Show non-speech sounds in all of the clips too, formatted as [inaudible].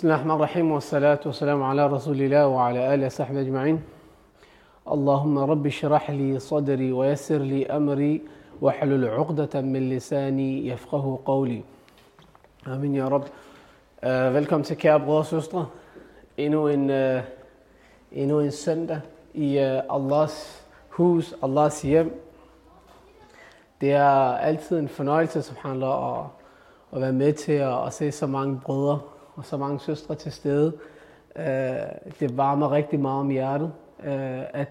بسم الله الرحمن الرحيم والصلاة والسلام على رسول الله وعلى آله وصحبه أجمعين اللهم رب اشرح لي صدري ويسر لي أمري واحلل عقدة من لساني يفقه قولي Amen, ja Rob. Uh, velkommen til kære brødre og søstre. Endnu en, uh, endnu en søndag i uh, Allahs hus, Allahs hjem. Det er altid en fornøjelse, subhanallah, at, at være med til at, at se så mange brødre og så mange søstre til stede. Uh, det varmer rigtig meget om hjertet, uh, at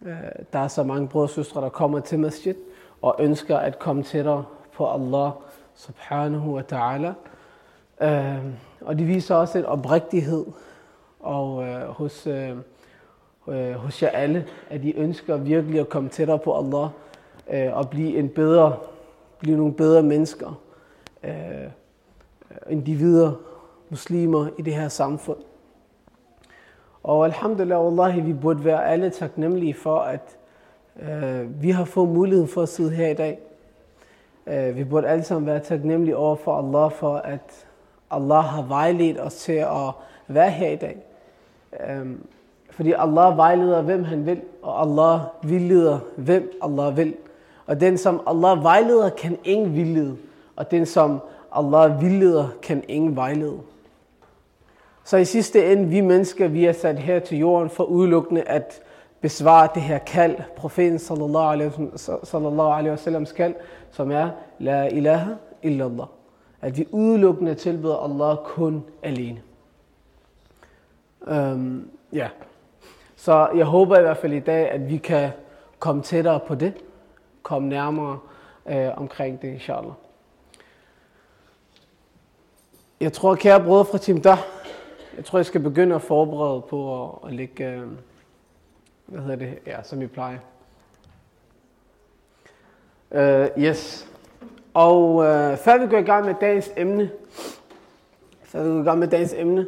uh, der er så mange brødre og søstre, der kommer til masjid og ønsker at komme tættere på Allah subhanahu wa ta'ala. Uh, og de viser også en oprigtighed og, hos, uh, hos jer alle, at de ønsker virkelig at komme tættere på Allah uh, og blive en bedre, blive nogle bedre mennesker, Øh, individer, muslimer i det her samfund. Og alhamdulillah, wallahi, vi burde være alle taknemmelige for, at øh, vi har fået muligheden for at sidde her i dag. Øh, vi burde alle sammen være taknemmelige over for Allah for, at Allah har vejledt os til at være her i dag. Øh, fordi Allah vejleder, hvem han vil, og Allah vildleder, hvem Allah vil. Og den, som Allah vejleder, kan ingen vildlede. Og den, som Allah vildleder, kan ingen vejlede. Så i sidste ende, vi mennesker, vi er sat her til jorden for udelukkende at besvare det her kald, profeten sallallahu alaihi wasallams kald, som er La ilaha illallah. At vi udelukkende tilbeder Allah kun alene. Um, ja. Så jeg håber i hvert fald i dag, at vi kan komme tættere på det. Komme nærmere øh, omkring det, inshallah. Jeg tror, kære brødre fra Team Der, jeg tror, jeg skal begynde at forberede på at, at lægge, øh, hvad hedder det, ja, som I plejer. Uh, yes. Og uh, før vi går i gang med dagens emne, før vi går i gang med dagens emne,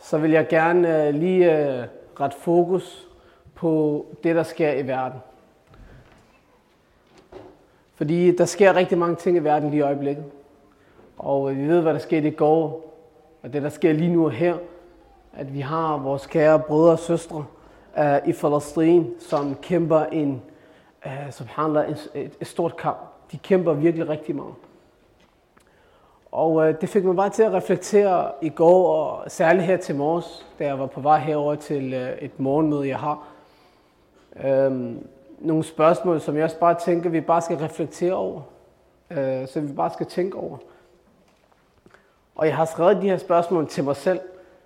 så vil jeg gerne uh, lige uh, ret fokus på det, der sker i verden. Fordi der sker rigtig mange ting i verden lige i øjeblikket. Og øh, vi ved, hvad der skete i går, og det, der sker lige nu og her, at vi har vores kære brødre og søstre uh, i Palæstina, som kæmper en, uh, subhanallah, et, et stort kamp. De kæmper virkelig rigtig meget. Og uh, det fik mig bare til at reflektere i går, og særligt her til morges, da jeg var på vej herover til uh, et morgenmøde, jeg har. Um, nogle spørgsmål, som jeg også bare tænker, vi bare skal reflektere over. Uh, så vi bare skal tænke over. Og jeg har skrevet de her spørgsmål til mig selv,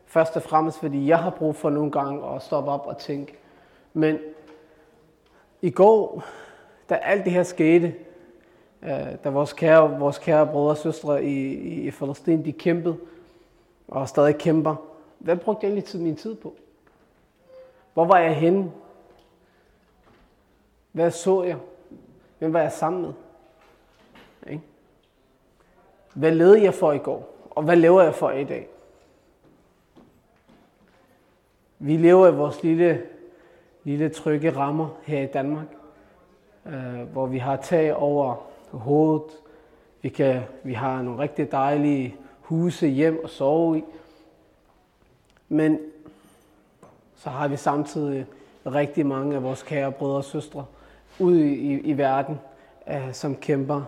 først og fremmest, fordi jeg har brug for nogle gange at stoppe op og tænke. Men i går, da alt det her skete, øh, da vores kære, vores kære brødre og søstre i, i, i Palæstina, de kæmpede, og stadig kæmper, hvad brugte jeg egentlig min tid på? Hvor var jeg henne? Hvad så jeg? Hvem var jeg sammen med? Ikke? Hvad led jeg for i går? Og hvad lever jeg for i dag? Vi lever i vores lille, lille trygge rammer her i Danmark, øh, hvor vi har tag over hovedet. Vi, kan, vi har nogle rigtig dejlige huse hjem og sove i. Men så har vi samtidig rigtig mange af vores kære brødre og søstre ude i, i verden, øh, som kæmper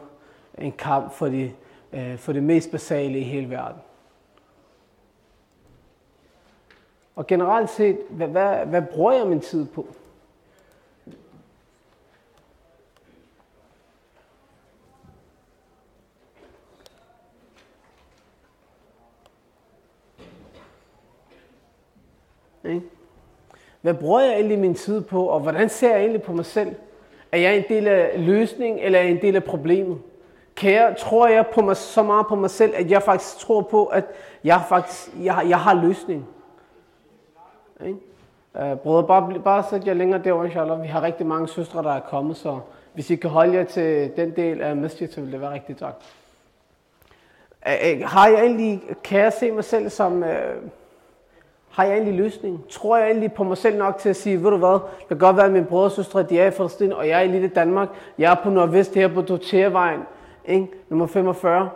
en kamp for, de, Øh, for det mest basale i hele verden. Og generelt set, hvad, hvad, hvad bruger jeg min tid på? Hvad bruger jeg egentlig min tid på, og hvordan ser jeg egentlig på mig selv? Er jeg en del af løsningen, eller er jeg en del af problemet? Kan jeg, tror jeg på mig, så meget på mig selv, at jeg faktisk tror på, at jeg faktisk jeg, jeg har løsningen? Ikke? Øh, brødre, bare, bare sæt jer længere derovre, inshallah. Vi har rigtig mange søstre, der er kommet, så hvis I kan holde jer til den del af masjid, så vil det være rigtig tak. Uh, har jeg egentlig, kan jeg se mig selv som, øh, har jeg egentlig løsning? Tror jeg egentlig på mig selv nok til at sige, ved du hvad, det kan godt være, at mine brødre og søstre, de er i Palæstina, og jeg er i lille Danmark. Jeg er på Nordvest her på Dotervejen, ikke? nummer 45.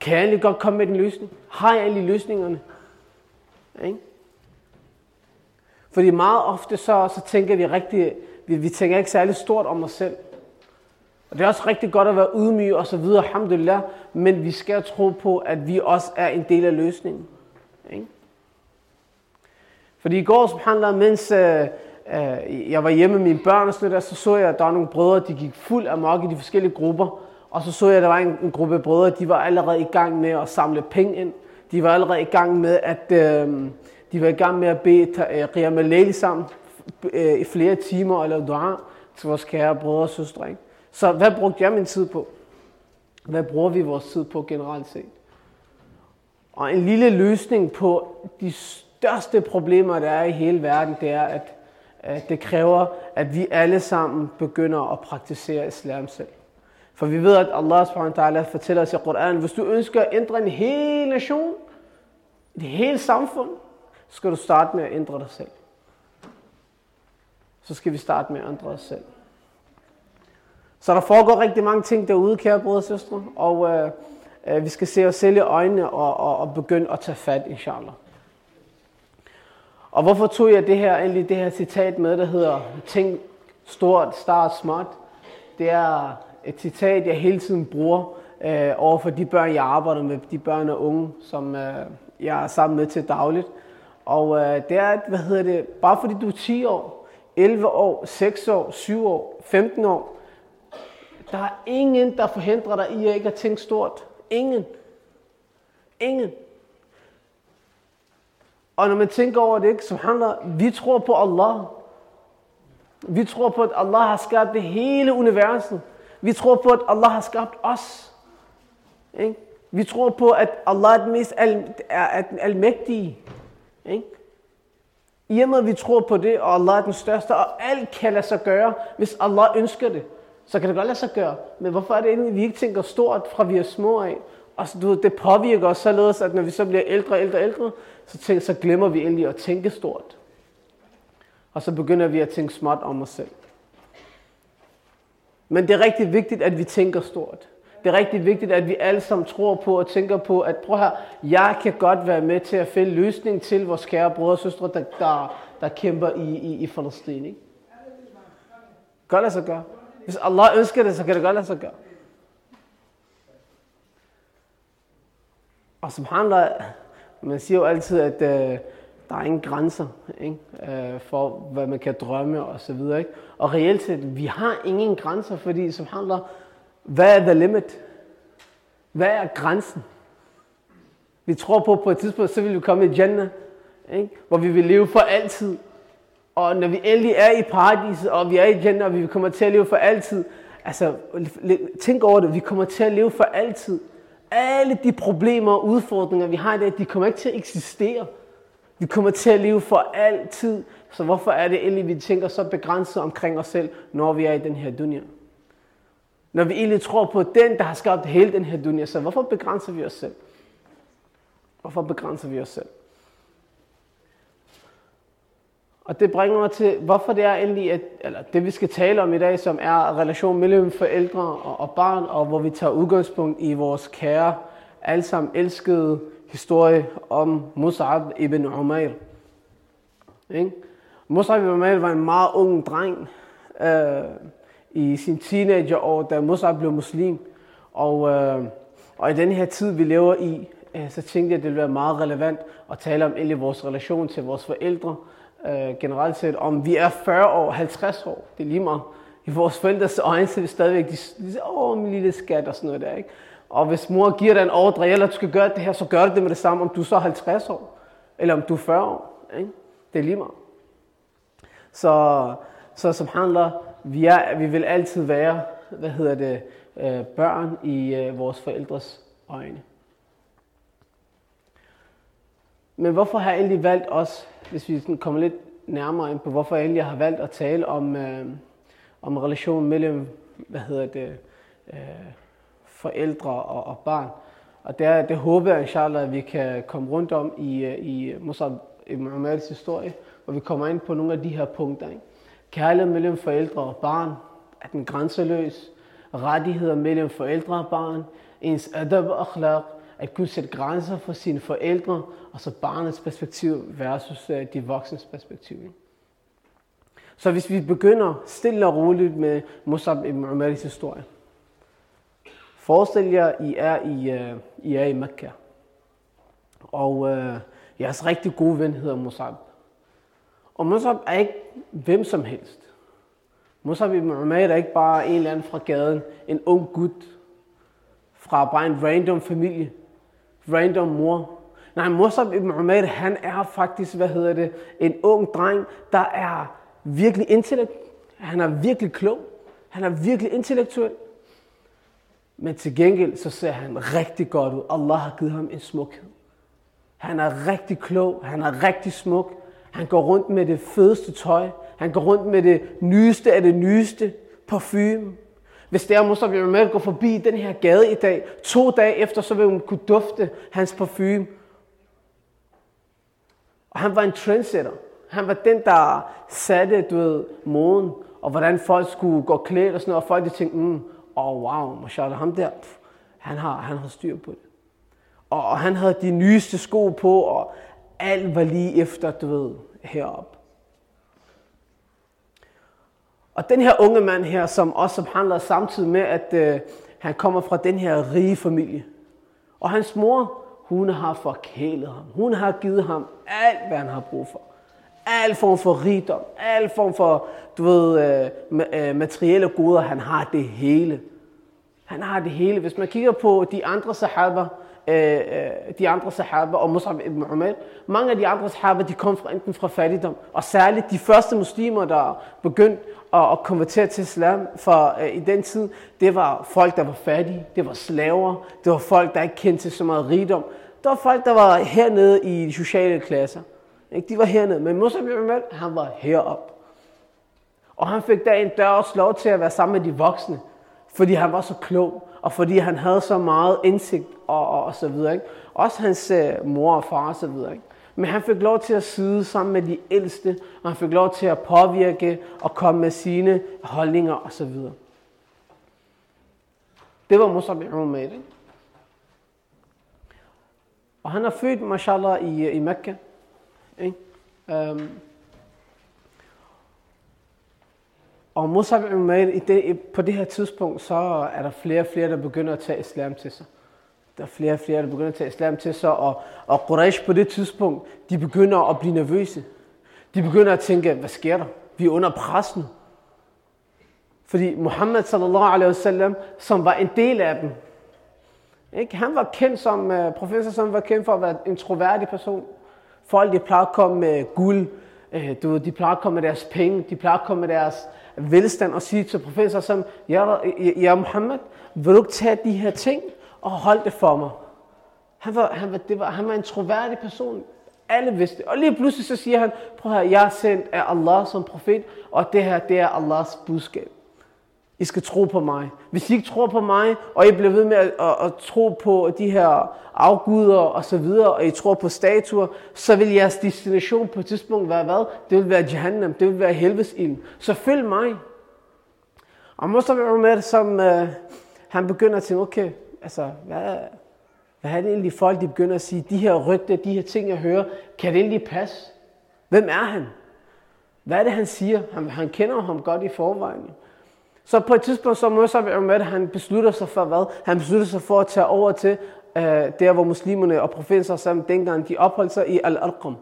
Kan jeg egentlig godt komme med den løsning? Har jeg egentlig løsningerne? Ikke? Fordi meget ofte så, så tænker vi rigtig, vi, vi tænker ikke særlig stort om os selv. Og det er også rigtig godt at være ydmyg og så videre, alhamdulillah, men vi skal tro på, at vi også er en del af løsningen. Ikke? Fordi i går, subhanallah, mens øh, øh, jeg var hjemme med mine børn og sådan der, så så jeg, at der var nogle brødre, de gik fuld af mok i de forskellige grupper. Og så så jeg, at der var en, en gruppe brødre, de var allerede i gang med at samle penge ind. De var allerede i gang med at, øh, de var i gang med at bede øh, Qiyam al sammen øh, i flere timer og lave dua til vores kære brødre og søstre. Ikke? Så hvad brugte jeg min tid på? Hvad bruger vi vores tid på generelt set? Og en lille løsning på de største problemer, der er i hele verden, det er, at, at det kræver, at vi alle sammen begynder at praktisere islam selv. For vi ved, at Allah subhanahu fortæller os i Koranen, hvis du ønsker at ændre en hel nation, et hele samfund, så skal du starte med at ændre dig selv. Så skal vi starte med at ændre os selv. Så der foregår rigtig mange ting derude, kære brødre og søstre, og øh, øh, vi skal se os selv i øjnene og, og, og begynde at tage fat, inshallah. Og hvorfor tog jeg det her, egentlig det her citat med, der hedder Tænk stort, start smart? Det er et citat, jeg hele tiden bruger øh, over for de børn, jeg arbejder med, de børn og unge, som øh, jeg er sammen med til dagligt. Og øh, det er, hvad hedder det, bare fordi du er 10 år, 11 år, 6 år, 7 år, 15 år, der er ingen, der forhindrer dig i at ikke at tænke stort. Ingen. Ingen. Og når man tænker over det, så handler, vi tror på Allah. Vi tror på, at Allah har skabt det hele universet. Vi tror på, at Allah har skabt os. Ikke? Vi tror på, at Allah er den mest al, er, den almægtige. Ikke? I og med, at vi tror på det, og Allah er den største, og alt kan lade sig gøre, hvis Allah ønsker det, så kan det godt lade sig gøre. Men hvorfor er det egentlig, at vi ikke tænker stort, fra vi er små af? Og så, du ved, det påvirker os således, at når vi så bliver ældre, ældre, ældre, så, tænker, så glemmer vi endelig at tænke stort. Og så begynder vi at tænke småt om os selv. Men det er rigtig vigtigt, at vi tænker stort. Det er rigtig vigtigt, at vi alle sammen tror på og tænker på, at prøv her, jeg kan godt være med til at finde løsning til vores kære brødre og søstre, der, der, der kæmper i, i, i Palæstina. Ikke? Godt lade sig gøre. Hvis Allah ønsker det, så kan det godt lade sig gøre. Og subhanallah, man siger jo altid, at øh, der er ingen grænser ikke? Øh, for, hvad man kan drømme og så videre. Ikke? Og reelt set, vi har ingen grænser, fordi som handler, hvad er the limit? Hvad er grænsen? Vi tror på, at på et tidspunkt, så vil vi komme i Jannah, ikke? hvor vi vil leve for altid. Og når vi endelig er i paradiset, og vi er i Jannah, og vi kommer til at leve for altid, altså tænk over det, vi kommer til at leve for altid. Alle de problemer og udfordringer, vi har i dag, de kommer ikke til at eksistere. Vi kommer til at leve for altid. Så hvorfor er det endelig, vi tænker så begrænset omkring os selv, når vi er i den her dunja? Når vi egentlig tror på den, der har skabt hele den her dunja, så hvorfor begrænser vi os selv? Hvorfor begrænser vi os selv? Og det bringer mig til, hvorfor det er endelig, at, eller det vi skal tale om i dag, som er relation mellem forældre og, og barn, og hvor vi tager udgangspunkt i vores kære, allesammen elskede historie om Mus'ab ibn Umair. Ikke? Mus'ab ibn Umair var en meget ung dreng øh, i sin teenagerår, da Mus'ab blev muslim. Og, øh, og i den her tid, vi lever i, øh, så tænkte jeg, at det ville være meget relevant at tale om egentlig vores relation til vores forældre, øh, generelt set, om vi er 40 år, 50 år, det er lige meget. I vores forældres øjne, så er vi stadigvæk, de, de siger, åh, min lille skat og sådan noget der, ikke? Og hvis mor giver dig en ordre, eller du skal gøre det her, så gør det med det samme, om du så er 50 år, eller om du er 40 år, ikke? Det er lige meget. Så, så som handler, vi, er, vi vil altid være, hvad hedder det, øh, børn i øh, vores forældres øjne. Men hvorfor har jeg egentlig valgt os hvis vi kommer lidt nærmere ind på, hvorfor jeg egentlig har valgt at tale om, øh, om relationen mellem, hvad hedder det, øh, forældre og, og barn. Og det, er, det håber jeg, inshallah, at vi kan komme rundt om i, øh, i Musab ibn Umars historie, hvor vi kommer ind på nogle af de her punkter. Ikke? Kærlighed mellem forældre og barn er den grænseløs. Rettigheder mellem forældre og barn. Ens adab og akhlaq at kunne sætte grænser for sine forældre, og så barnets perspektiv versus øh, de voksnes perspektiv. Så hvis vi begynder stille og roligt med Musab ibn Umaris historie. Forestil jer, I er i, uh, I er i Mekka. Og uh, jeres rigtig gode ven hedder Musab. Og Musab er ikke hvem som helst. Musab ibn Umair er ikke bare en eller anden fra gaden, en ung gut fra bare en random familie, random mor. Nej, Musab ibn Umair, han er faktisk, hvad hedder det, en ung dreng, der er virkelig intellekt. Han er virkelig klog. Han er virkelig intellektuel. Men til gengæld, så ser han rigtig godt ud. Allah har givet ham en smukhed. Han er rigtig klog. Han er rigtig smuk. Han går rundt med det fedeste tøj. Han går rundt med det nyeste af det nyeste parfume. Hvis det er, måske vi med forbi den her gade i dag, to dage efter, så vil hun kunne dufte hans parfume. Og han var en trendsetter. Han var den, der satte, du ved, moden, og hvordan folk skulle gå klædt og sådan noget. Og folk de tænkte, mm, oh, wow, mashallah, ham der, pff, han, har, han har styr på det. Og, og han havde de nyeste sko på, og alt var lige efter, du ved, herop. Og den her unge mand her, som også handler samtidig med, at øh, han kommer fra den her rige familie. Og hans mor, hun har forkælet ham. Hun har givet ham alt, hvad han har brug for. Al form for rigdom, al form for, du ved, øh, øh, materielle goder. Han har det hele. Han har det hele. Hvis man kigger på de andre sahaba, øh, øh, de andre sahaba og Mus'ab ibn Umar, mange af de andre sahaba, de kom fra, enten fra fattigdom, og særligt de første muslimer, der begyndte at, at konvertere til islam for øh, i den tid, det var folk, der var fattige, det var slaver, det var folk, der ikke kendte til så meget rigdom. Det var folk, der var hernede i de sociale klasser. Ikke? De var hernede, men Musa bin Umar, han var herop. Og han fik der en dør også lov til at være sammen med de voksne, fordi han var så klog, og fordi han havde så meget indsigt og, og, og så videre. Ikke? Også hans uh, mor og far og så videre. Ikke? Men han fik lov til at sidde sammen med de ældste, og han fik lov til at påvirke og komme med sine holdninger og så videre. Det var Musa bin Umar. Ikke? Og han er født, mashallah, i, øh, i Mekka. Ikke? Um, og Musab Umair, i det, på det her tidspunkt, så er der flere og flere, der begynder at tage islam til sig. Der er flere og flere, der begynder at tage islam til sig, og, og Quraysh på det tidspunkt, de begynder at blive nervøse. De begynder at tænke, hvad sker der? Vi er under pres nu. Fordi Muhammad sallallahu alaihi wasallam, som var en del af dem, ikke? han var kendt som, uh, professor, som var kendt for at være en troværdig person. Folk, de plejer at komme med guld, øh, du ved, de plejer at komme med deres penge, de plejer at komme med deres velstand og sige til professor som, ja, ja Muhammad, vil du ikke tage de her ting og holde det for mig? Han var, han var, det var, han var en troværdig person. Alle vidste Og lige pludselig så siger han, prøv at jeg er sendt af Allah som profet, og det her, det er Allahs budskab. I skal tro på mig. Hvis I ikke tror på mig, og I bliver ved med at, at, at tro på de her afguder og så videre, og I tror på statuer, så vil jeres destination på et tidspunkt være hvad? Det vil være Jahannam, det vil være helvedesilden. Så følg mig. Og Mustafa Umar, som uh, han begynder at tænke, okay, altså, hvad, hvad er det egentlig folk, de begynder at sige, de her rygter, de her ting, jeg hører, kan det egentlig passe? Hvem er han? Hvad er det, han siger? Han, han kender ham godt i forvejen. Så på et tidspunkt, så Musab Ahmed, han beslutter sig for hvad? Han beslutter sig for at tage over til øh, der, hvor muslimerne og profeter sammen dengang, de opholdt sig i Al-Arqam.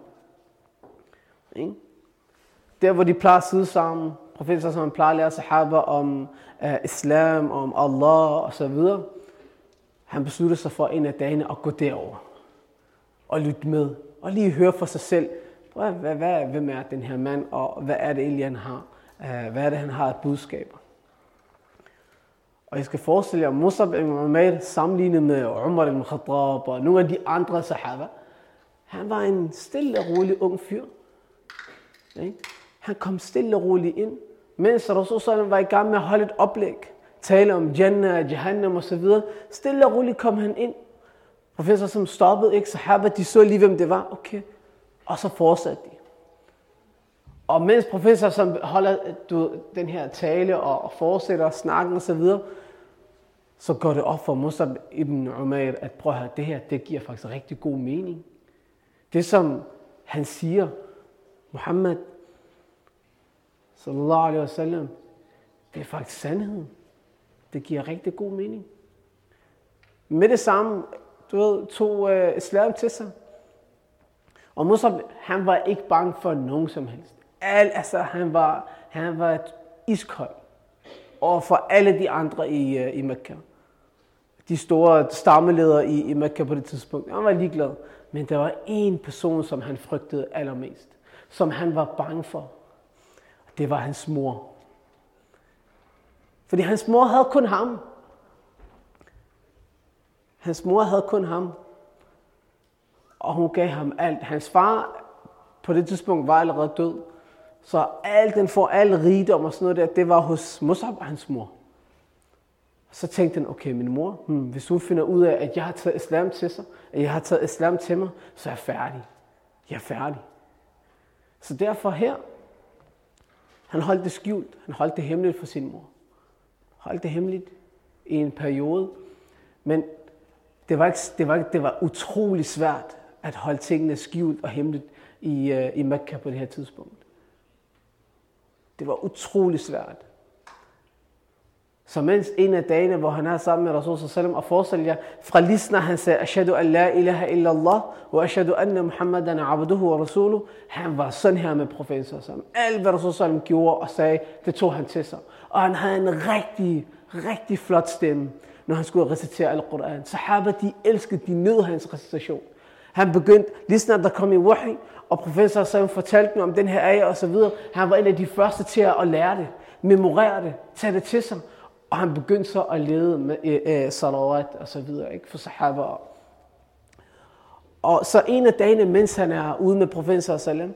Der, hvor de plejer at sidde sammen. Profeter, sammen plejer at lære sahaba om øh, islam, om Allah og så videre. Han beslutter sig for en af dagene at gå derover og lytte med. Og lige høre for sig selv, hvad, hvad, hvad, hvem er den her mand, og hvad er det egentlig, han har? Øh, hvad er det, han har et budskaber? Og jeg skal forestille jer Musab ibn Umair sammenlignet med Umar ibn Khattab og nogle af de andre sahaba. Han var en stille og rolig ung fyr. Han kom stille og roligt ind, mens Rasul var i gang med at holde et oplæg. Tale om Jannah, Jahannam osv. Stille og roligt kom han ind. Professor som stoppede ikke sahaba, de så lige hvem det var. Okay. Og så fortsatte de. Og mens professor som holder du, den her tale og, og fortsætter snakken osv., så går det op for Musab ibn Umair, at prøv at høre, det her, det giver faktisk rigtig god mening. Det som han siger, Muhammad, sallallahu alaihi wasallam, det er faktisk sandheden. Det giver rigtig god mening. Med det samme, du ved, tog øh, islam til sig. Og Musab, han var ikke bange for nogen som helst. Al, altså, han var, han var iskold over for alle de andre i, øh, i Mekka. De store stammeledere i, i Mekka på det tidspunkt. Han var ligeglad. Men der var en person, som han frygtede allermest. Som han var bange for. Det var hans mor. Fordi hans mor havde kun ham. Hans mor havde kun ham. Og hun gav ham alt. Hans far på det tidspunkt var allerede død. Så alt den for al rigdom og sådan noget der, det var hos Musab og hans mor. Så tænkte den, okay, min mor, hmm, hvis hun finder ud af, at jeg har taget islam til sig, at jeg har taget islam til mig, så er jeg færdig. Jeg er færdig. Så derfor her, han holdt det skjult. Han holdt det hemmeligt for sin mor. Holdt det hemmeligt i en periode. Men det var, ikke, det var, det var utrolig svært at holde tingene skjult og hemmeligt i, øh, i Mekka på det her tidspunkt. Det var utrolig svært. Så mens en af dagene, hvor han er sammen med Rasul sallam og forsælger, fra lige han sagde, Ashadu an la ilaha illallah, og Ashadu anna Muhammadan abduhu wa rasuluh, han var sådan her med profeten sallam. Alt hvad Rasul sallam gjorde og sagde, det tog han til sig. Og han havde en rigtig, rigtig flot stemme, når han skulle recitere al-Quran. Sahaba, de elskede, de nød hans recitation. Han begyndte, lige snart der kom i wahi, og professor sallam fortalte mig om den her ayah og så videre, han var en af de første til at lære det, memorere det, tage det til sig. Og han begyndte så at lede med øh, øh, salawat og så videre, ikke? for sahaba. Og så en af dagene, mens han er ude med profeten sallam,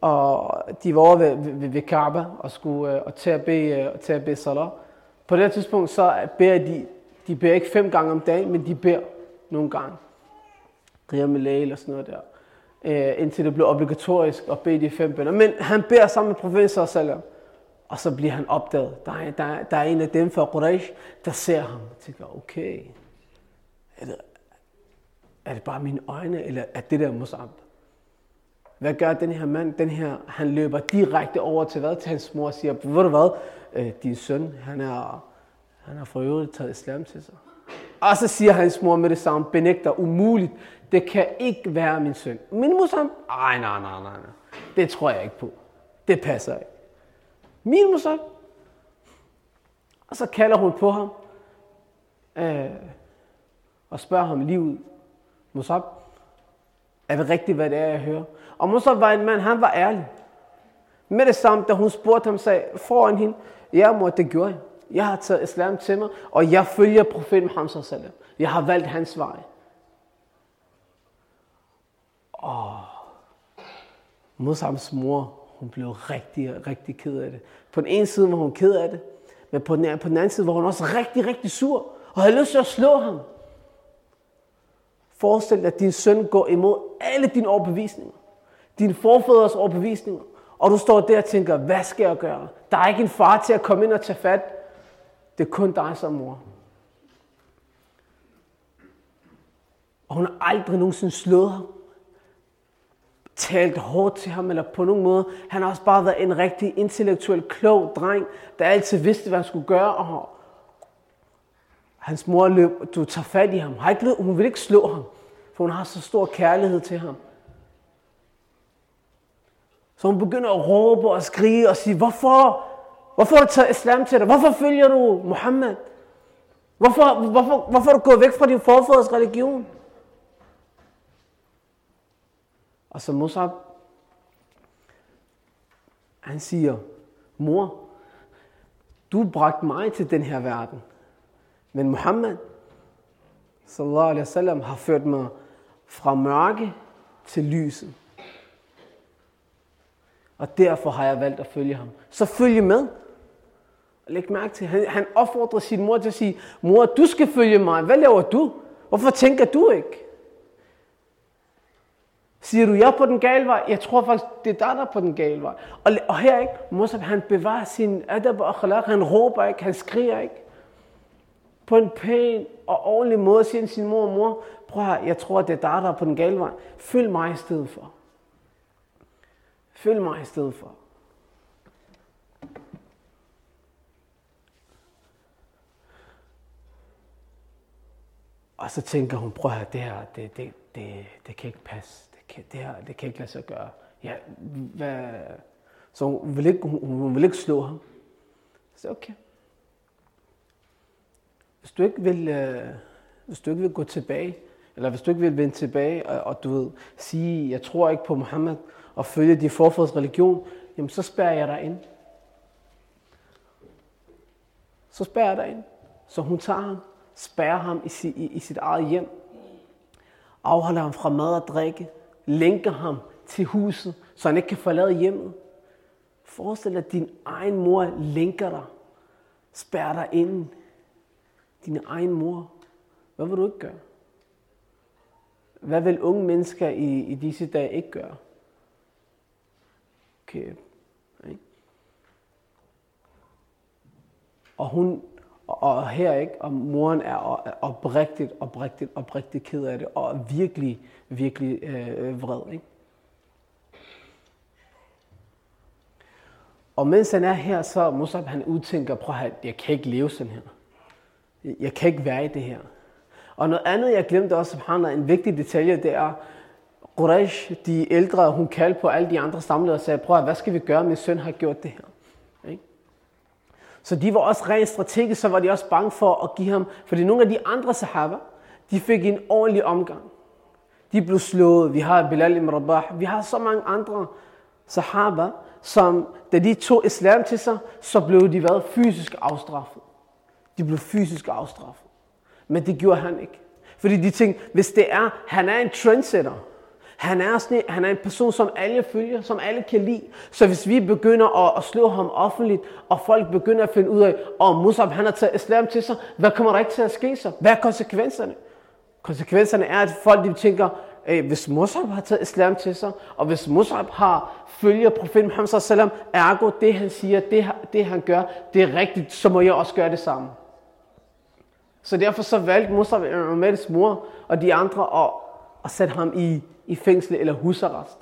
og de var over ved, ved, ved Kaaba og skulle øh, og til at bede, øh, til at bede salat. På det tidspunkt så beder de, de beder ikke fem gange om dagen, men de beder nogle gange. Qiyam al og sådan noget der. Øh, indtil det blev obligatorisk at bede de fem bønder. Men han beder sammen med profeten sallam. Og så bliver han opdaget. Der er, der, der er en af dem fra Quraysh, der ser ham og tænker, okay, er det, er det bare mine øjne, eller er det der Musab? Hvad gør den her mand? Den her, han løber direkte over til hvad? Til hans mor og siger, ved du hvad, øh, din søn, han er, han har for øvrigt taget islam til sig. Og så siger hans mor med det samme, benægter umuligt, det kan ikke være min søn. Min Musab? Ej, nej, nej, nej, nej. Det tror jeg ikke på. Det passer ikke. Min så. Og så kalder hun på ham øh, og spørger ham lige ud. Musab, er det rigtigt, hvad det er, jeg hører? Og Musab var en mand, han var ærlig. Med det samme, da hun spurgte ham, sagde foran hende, ja mor, det gjorde jeg. Jeg har taget islam til mig, og jeg følger profeten Muhammad sallam. Jeg har valgt hans vej. Og Musabs mor, hun blev rigtig, rigtig ked af det. På den ene side var hun ked af det, men på den, på den anden side var hun også rigtig, rigtig sur og havde lyst til at slå ham. Forestil dig, at din søn går imod alle dine overbevisninger. Dine forfædres overbevisninger. Og du står der og tænker, hvad skal jeg gøre? Der er ikke en far til at komme ind og tage fat. Det er kun dig som mor. Og hun har aldrig nogensinde slået ham talt hårdt til ham, eller på nogen måde. Han har også bare været en rigtig intellektuel, klog dreng, der altid vidste, hvad han skulle gøre. Og hans mor løb, du tager fat i ham. Har ikke, hun vil ikke slå ham, for hun har så stor kærlighed til ham. Så hun begynder at råbe og skrige og sige, hvorfor? Hvorfor har du taget islam til dig? Hvorfor følger du Mohammed? Hvorfor, hvorfor, hvorfor er du gået væk fra din forfædres religion? Og så Musab, han siger, mor, du bragte mig til den her verden. Men Muhammad, sallallahu alaihi wasallam, har ført mig fra mørke til lyset. Og derfor har jeg valgt at følge ham. Så følge med. Læg mærke til, han, han opfordrer sin mor til at sige, mor, du skal følge mig. Hvad laver du? Hvorfor tænker du ikke? Siger du, jeg er på den gale vej? Jeg tror faktisk, det er dig, der er på den gale vej. Og, og her ikke, Musab, han bevarer sin adab og akhlaq. Han råber ikke, han skriger ikke. på en pæn og ordentlig måde siger sin mor, mor, prøv her, jeg tror, det er dig, der er på den gale vej. Følg mig i stedet for. Følg mig i stedet for. Og så tænker hun, prøv at det her, det, det, det, det kan ikke passe. Det kan, det her, det kan ikke lade sig gøre. Ja, hvad? Så hun vil, ikke, hun, hun vil ikke slå ham. Så okay. Hvis du ikke vil, øh, hvis du ikke vil gå tilbage, eller hvis du ikke vil vende tilbage, og, og du ved, sige, jeg tror ikke på Mohammed, og følge din forfædres religion, jamen så spærrer jeg dig ind. Så spærrer jeg dig ind. Så hun tager ham, spærrer ham i, i, i sit eget hjem, afholder ham fra mad og drikke, lænker ham til huset, så han ikke kan forlade hjemmet. Forestil dig, at din egen mor lænker dig, spærrer dig ind. Din egen mor. Hvad vil du ikke gøre? Hvad vil unge mennesker i, i disse dage ikke gøre? Okay. Og hun, og her ikke, og moren er oprigtigt, oprigtigt, oprigtigt ked af det, og virkelig, virkelig øh, vred. Ikke? Og mens han er her, så Musab han udtænker, prøv at jeg kan ikke leve sådan her. Jeg kan ikke være i det her. Og noget andet, jeg glemte også, som en vigtig detalje, det er, Quraysh, de ældre, hun kaldte på alle de andre samlede og sagde, prøv at, hvad skal vi gøre, min søn har gjort det her. Så de var også rent strategisk, så var de også bange for at give ham, fordi nogle af de andre sahaba, de fik en ordentlig omgang. De blev slået. Vi har Bilal ibn Rabah. Vi har så mange andre sahaba, som da de tog islam til sig, så blev de været fysisk afstraffet. De blev fysisk afstraffet. Men det gjorde han ikke. Fordi de tænkte, hvis det er, han er en trendsetter, han er, sådan, han er en person, som alle følger, som alle kan lide. Så hvis vi begynder at, at slå ham offentligt, og folk begynder at finde ud af, om Musab han har taget islam til sig, hvad kommer der ikke til at ske så? Hvad er konsekvenserne? Konsekvenserne er, at folk de tænker, hvis Musab har taget islam til sig, og hvis Musab har følger profeten Muhammad sallam, ergo det han siger, det, det han gør, det er rigtigt, så må jeg også gøre det samme. Så derfor så valgte Musab Umars mor og de andre at, at sætte ham i, i fængsel eller husarrest.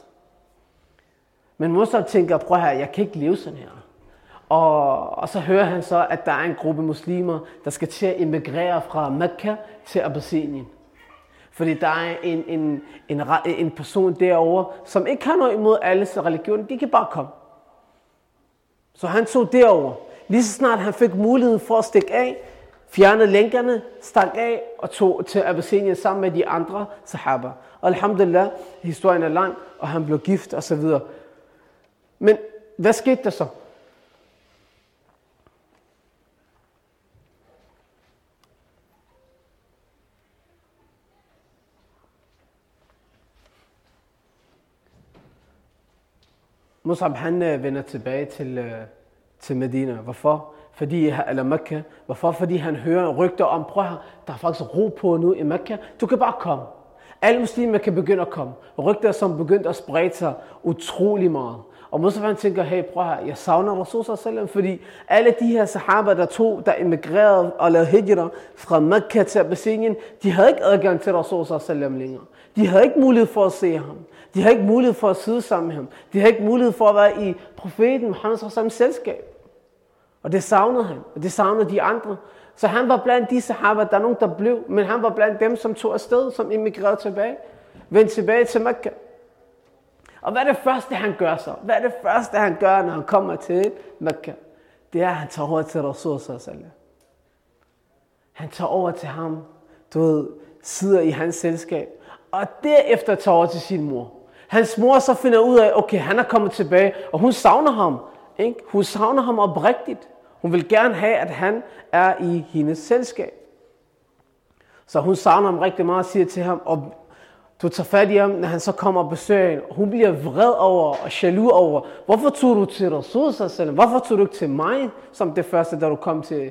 Men Musab tænker, prøv her, jeg kan ikke leve sådan her. Og, og så hører han så, at der er en gruppe muslimer, der skal til at emigrere fra Mekka til Abyssinien. Fordi der er en, en, en, en person derovre, som ikke har noget imod alle religion. De kan bare komme. Så han tog derover. Lige så snart han fik muligheden for at stikke af, fjernede lænkerne, stak af og tog til Abyssinien sammen med de andre sahaba. Og alhamdulillah, historien er lang, og han blev gift og så videre. Men hvad skete der så? Musab han øh, vender tilbage til, øh, til Medina. Hvorfor? Fordi, eller Mekka. Hvorfor? Fordi han hører rygter om, prøv her, der er faktisk ro på nu i Mekka. Du kan bare komme. Alle muslimer kan begynde at komme. Rygter, som begyndte at sprede sig utrolig meget. Og Mustafa han tænker, hey, prøv her, jeg savner Rasul sallam, fordi alle de her sahaba, der tog, der emigrerede og lavede hijra fra Mekka til Abyssinien, de havde ikke adgang til Rasul sallam længere. De havde ikke mulighed for at se ham. De havde ikke mulighed for at sidde sammen med ham. De havde ikke mulighed for at være i profeten Muhammeds selskab. Og det savnede han, og det savnede de andre. Så han var blandt de sahaba, der er nogen, der blev, men han var blandt dem, som tog afsted, som immigrerede tilbage. Vendte tilbage til Mekka. Og hvad er det første, han gør så? Hvad er det første, han gør, når han kommer til Mekka? Det er, at han tager over til Rasul sallallahu Han tager over til ham, du ved, sidder i hans selskab, og derefter tager over til sin mor. Hans mor så finder ud af, okay, han er kommet tilbage, og hun savner ham. Ikke? Hun savner ham oprigtigt. Hun vil gerne have, at han er i hendes selskab. Så hun savner ham rigtig meget og siger til ham, og du tager fat i ham, når han så kommer og besøger hende. Hun bliver vred over og jaloux over, hvorfor tog du til Rasul? Hvorfor tog du ikke til mig, som det første, da du kom til,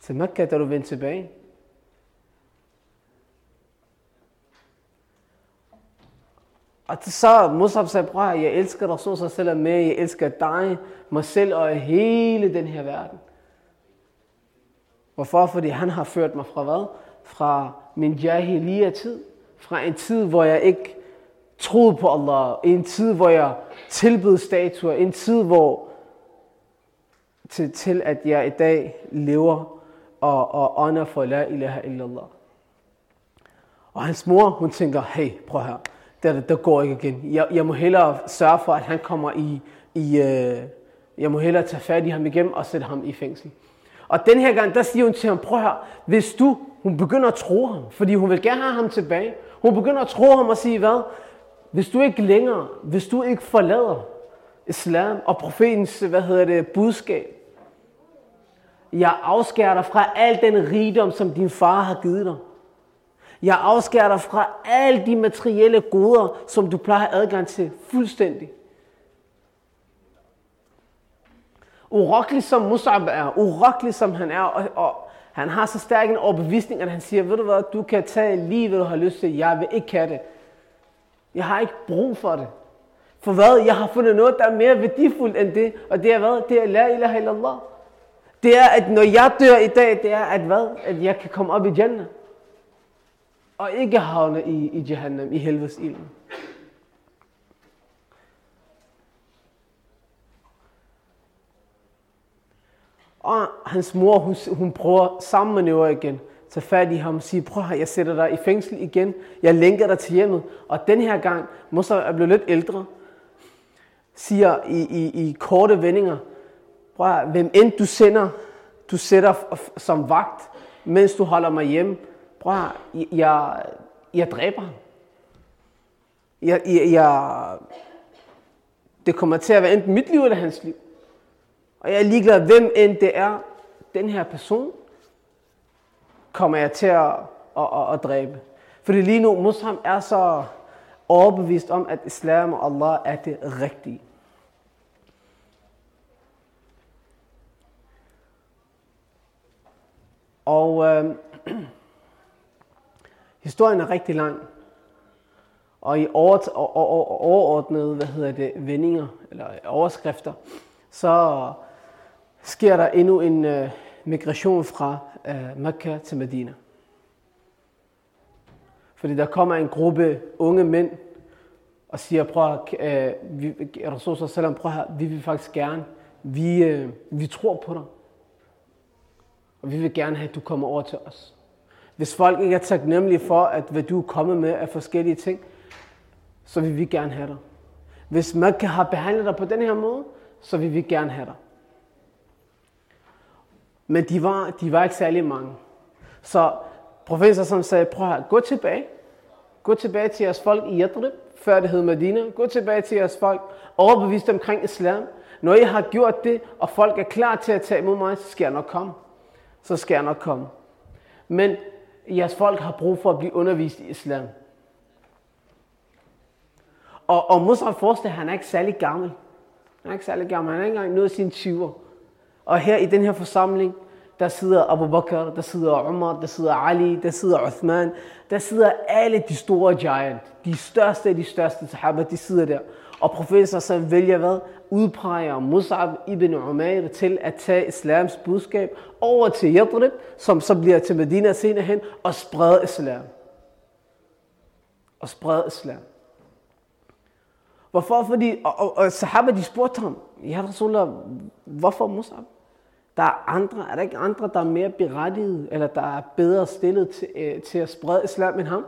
til Mekka, da du vendte tilbage? Og så Musab sagde, bror, jeg elsker Rasul sig selv med, jeg elsker dig, mig selv og hele den her verden. Hvorfor? Fordi han har ført mig fra hvad? Fra min jahiliya tid. Fra en tid, hvor jeg ikke troede på Allah. En tid, hvor jeg tilbød statuer. En tid, hvor til, til at jeg i dag lever og, og ånder for la ilaha illallah. Og hans mor, hun tænker, hey, prøv her, der, der går ikke igen. Jeg, jeg må hellere sørge for, at han kommer i, i øh, jeg må hellere tage fat i ham igen og sætte ham i fængsel. Og den her gang, der siger hun til ham, prøv her, hvis du, hun begynder at tro ham, fordi hun vil gerne have ham tilbage. Hun begynder at tro ham og sige, hvad? Hvis du ikke længere, hvis du ikke forlader islam og profetens, hvad hedder det, budskab, jeg afskærer dig fra al den rigdom, som din far har givet dig. Jeg afskærer dig fra alle de materielle goder, som du plejer adgang til fuldstændig. Urokkelig som Musab er, urokkelig som han er, og, og han har så stærk en overbevisning, at han siger, ved du hvad, du kan tage lige, hvad du har lyst til, jeg vil ikke have det. Jeg har ikke brug for det. For hvad? Jeg har fundet noget, der er mere værdifuldt end det, og det er hvad? Det er la ilaha illallah. Det er, at når jeg dør i dag, det er, at hvad? At jeg kan komme op i Jannah. Og ikke havne i, i Jahannam, i helvedes ilden. Og hans mor, hun, hun prøver sammen med Nøver igen, tage fat i ham og sige, prøv her, jeg sætter dig i fængsel igen, jeg lænker dig til hjemmet. Og den her gang, Musa er blevet lidt ældre, siger i, i, i korte vendinger, prøv her, hvem end du sender, du sætter som vagt, mens du holder mig hjemme, prøv her, jeg, jeg dræber ham. Jeg, jeg, jeg, det kommer til at være enten mit liv eller hans liv. Og jeg er ligeglad, hvem end det er, den her person, kommer jeg til at, at, at, at dræbe. Fordi lige nu, muslim er så overbevist om, at islam og Allah er det rigtige. Og øh, [clears throat] historien er rigtig lang. Og i overordnede, hvad hedder det, vendinger, eller overskrifter, så sker der endnu en øh, migration fra øh, Mekka til Medina. Fordi der kommer en gruppe unge mænd og siger, prøv at, øh, vi, Rasul sallam, prøv at, vi vil faktisk gerne, vi, øh, vi tror på dig. Og vi vil gerne have, at du kommer over til os. Hvis folk ikke er taknemmelige for, at hvad du er kommet med af forskellige ting, så vil vi gerne have dig. Hvis man kan have behandlet dig på den her måde, så vil vi gerne have dig. Men de var, de var ikke særlig mange. Så professor som sagde, prøv at gå tilbage. Gå tilbage til jeres folk i Yadrib, før det hed Medina. Gå tilbage til jeres folk, Overbevis dem omkring islam. Når I har gjort det, og folk er klar til at tage imod mig, så skal jeg nok komme. Så skal jeg nok komme. Men jeres folk har brug for at blive undervist i islam. Og, og Musa forestiller, han er ikke særlig gammel. Han er ikke særlig gammel. Han er ikke engang nået sine 20'er. Og her i den her forsamling, der sidder Abu Bakr, der sidder Umar, der sidder Ali, der sidder Uthman, der sidder alle de store giant, de største af de største sahaba, de sidder der. Og professor så vælger hvad? Udpeger Mus'ab ibn Umair til at tage islams budskab over til Yadrib, som så bliver til Medina senere hen, og sprede islam. Og sprede islam. Hvorfor? Fordi, og, og, og sahaba de spurgte ham, Ja Rasulullah, hvorfor Mus'ab? Der er andre, er der ikke andre, der er mere berettiget, eller der er bedre stillet til, øh, til at sprede islam end ham?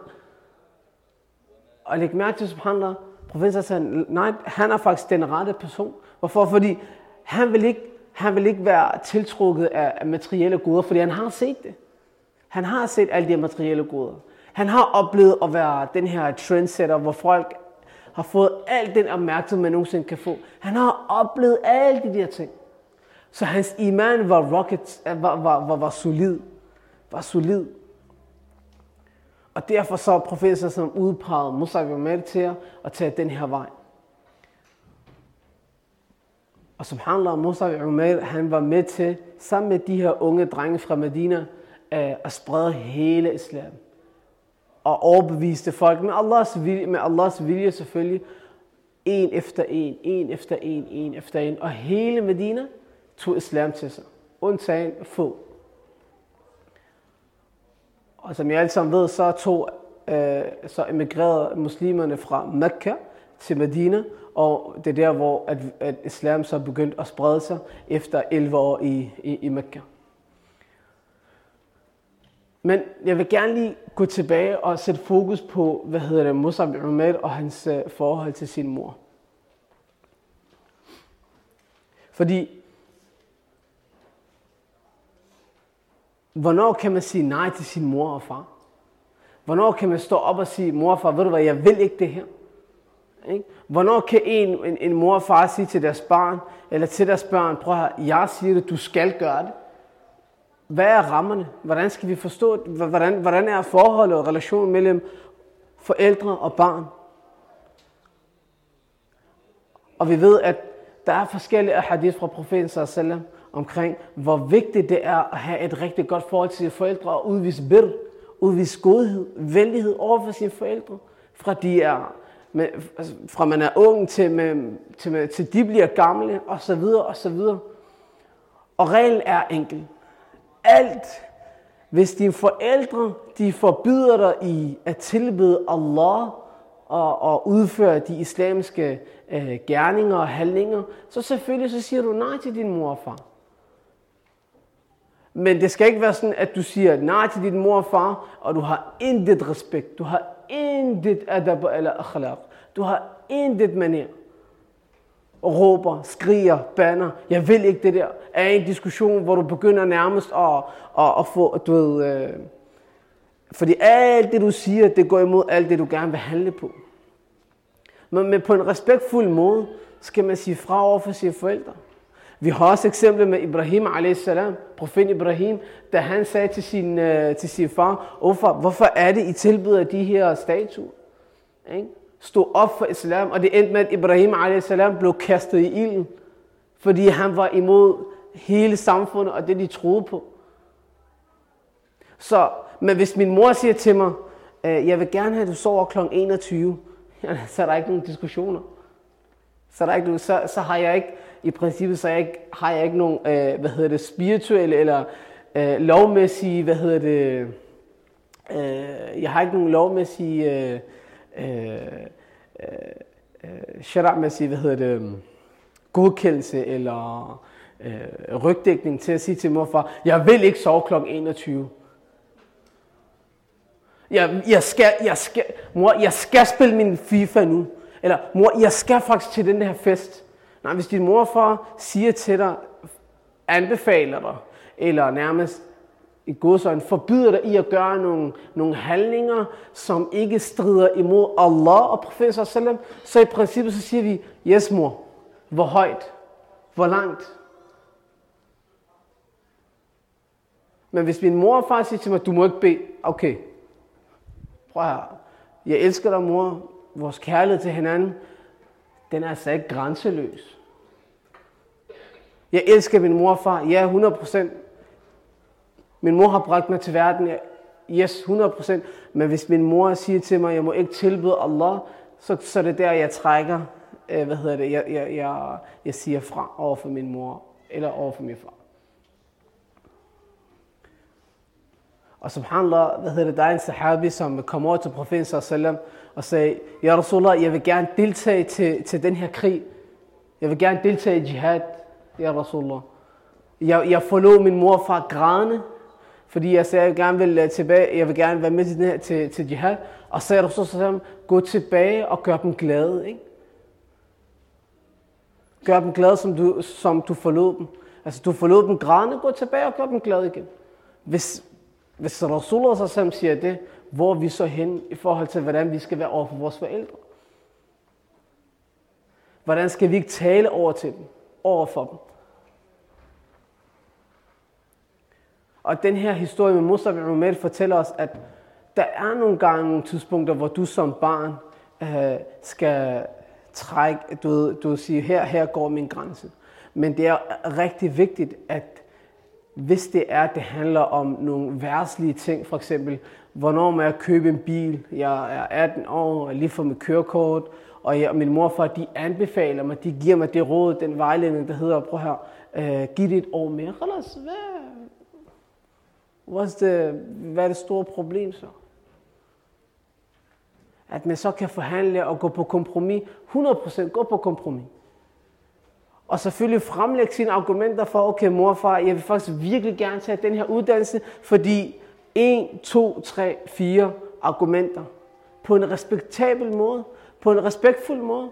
Og læg mærke til, subhanallah, professor sagde, nej, han er faktisk den rette person. Hvorfor? Fordi han vil ikke, han vil ikke være tiltrukket af, materielle goder, fordi han har set det. Han har set alle de materielle goder. Han har oplevet at være den her trendsetter, hvor folk har fået al den opmærksomhed, man nogensinde kan få. Han har oplevet alle de der ting. Så hans iman var rocket, var, var, var, var solid. Var solid. Og derfor så er profeten som udpeget Musa med til at tage den her vej. Og subhanallah, Musa Umar, han var med til, sammen med de her unge drenge fra Medina, øh, at sprede hele islam. Og overbeviste folk med Allahs vilje, med Allahs vilje selvfølgelig, en efter en, en efter en, en efter en. Og hele Medina tog islam til sig. Undtagen få. Og som I alle sammen ved, så tog øh, så emigrerede muslimerne fra Mekka til Medina, og det er der, hvor at, at islam så begyndte at sprede sig efter 11 år i, i, i Mekka. Men jeg vil gerne lige gå tilbage og sætte fokus på, hvad hedder det, Musab Umar og hans øh, forhold til sin mor. Fordi, hvornår kan man sige nej til sin mor og far? Hvornår kan man stå op og sige, mor og far, ved du hvad, jeg vil ikke det her? Ikke? Hvornår kan en, en, en mor og far sige til deres barn, eller til deres børn, prøv her, jeg siger det, du skal gøre det. Hvad er rammerne? Hvordan skal vi forstå det? Hvordan, hvordan er forholdet og relationen mellem forældre og barn? Og vi ved, at der er forskellige hadith fra profeten sallallahu omkring, hvor vigtigt det er at have et rigtig godt forhold til sine forældre og udvise bir, udvise godhed, venlighed over for sine forældre, fra de er med, altså, fra man er ung til, med, til, med, til de bliver gamle, og så videre, og så videre. Og reglen er enkel. Alt, hvis dine forældre, de forbyder dig i at tilbede Allah, og, og udføre de islamiske øh, gerninger og handlinger, så selvfølgelig så siger du nej til din mor og far. Men det skal ikke være sådan, at du siger nej til din mor og far, og du har intet respekt. Du har intet adab eller akhlaq. Du har intet manier. Og råber, skriger, banner. Jeg vil ikke det der. Er en diskussion, hvor du begynder nærmest at, at, at få, du ved, øh, fordi alt det, du siger, det går imod alt det, du gerne vil handle på. Men, men på en respektfuld måde skal man sige fra over for sine forældre. Vi har også eksemplet med Ibrahim a.s. profeten Ibrahim, da han sagde til sin, øh, til sin far, hvorfor, hvorfor er det, I tilbyder de her statuer? Ikke? Stod op for islam, og det endte med, at Ibrahim a.s. blev kastet i ilden, fordi han var imod hele samfundet og det, de troede på. Så, men hvis min mor siger til mig, øh, jeg vil gerne have, at du sover kl. 21, [laughs] så er der ikke nogen diskussioner. Så, er der ikke, så, så har jeg ikke, i princippet, så jeg ikke, har jeg ikke nogen, øh, hvad hedder det, spirituelle eller øh, lovmæssige, hvad hedder det, øh, jeg har ikke nogen lovmæssige, øh, øh, øh, øh mæssige hvad hedder det, godkendelse eller øh, rygdækning til at sige til morfar, jeg vil ikke sove kl. 21. Jeg, jeg, skal, jeg, skal, mor, jeg skal spille min FIFA nu. Eller, mor, jeg skal faktisk til den her fest. Nej, hvis din morfar siger til dig, anbefaler dig, eller nærmest i godsøjne forbyder dig i at gøre nogle, nogle handlinger, som ikke strider imod Allah og profeten sallam, så i princippet så siger vi, yes mor, hvor højt, hvor langt. Men hvis min mor og far siger til mig, du må ikke bede, okay, prøv her, jeg elsker dig mor, vores kærlighed til hinanden, den er altså ikke grænseløs. Jeg elsker min mor og far, ja 100%. Min mor har bragt mig til verden, ja, yes 100%. Men hvis min mor siger til mig, at jeg må ikke tilbyde Allah, så, så er det der, jeg trækker, øh, hvad hedder det, jeg, jeg, jeg, jeg siger fra over for min mor, eller over for min far. Og subhanallah, hvad hedder det, der er en sahabi, som kom over til profeten sallallahu og sagde, Ja Rasulallah, jeg vil gerne deltage til, til den her krig. Jeg vil gerne deltage i jihad, Ja Rasulallah. Jeg, jeg forlod min mor fra grædende, fordi jeg sagde, at jeg gerne vil tilbage, jeg vil gerne være med til, den her, til, til jihad. Og så sagde Rasulullah, gå tilbage og gør dem glade. Ikke? Gør dem glade, som du, som du forlod dem. Altså, du forlod dem grædende, gå tilbage og gør dem glade igen. Hvis, hvis Rasulullah siger det, hvor er vi så hen i forhold til, hvordan vi skal være over for vores forældre? Hvordan skal vi ikke tale over til dem, over for dem? Og den her historie med Mustafa Umar fortæller os, at der er nogle gange nogle tidspunkter, hvor du som barn øh, skal trække, du, du siger, her, her går min grænse. Men det er rigtig vigtigt, at hvis det er, det handler om nogle værtslige ting, for eksempel, hvornår må jeg købe en bil, jeg er 18 år, jeg lige fået mit kørekort, og jeg, min morfar, de anbefaler mig, de giver mig det råd, den vejledning, der hedder, prøv her, øh, giv det et år mere. ellers hvad? What's the, hvad er det store problem så? At man så kan forhandle og gå på kompromis. 100% gå på kompromis. Og selvfølgelig fremlægge sine argumenter for, okay morfar, jeg vil faktisk virkelig gerne tage den her uddannelse, fordi 1, 2, 3, 4 argumenter på en respektabel måde, på en respektfuld måde.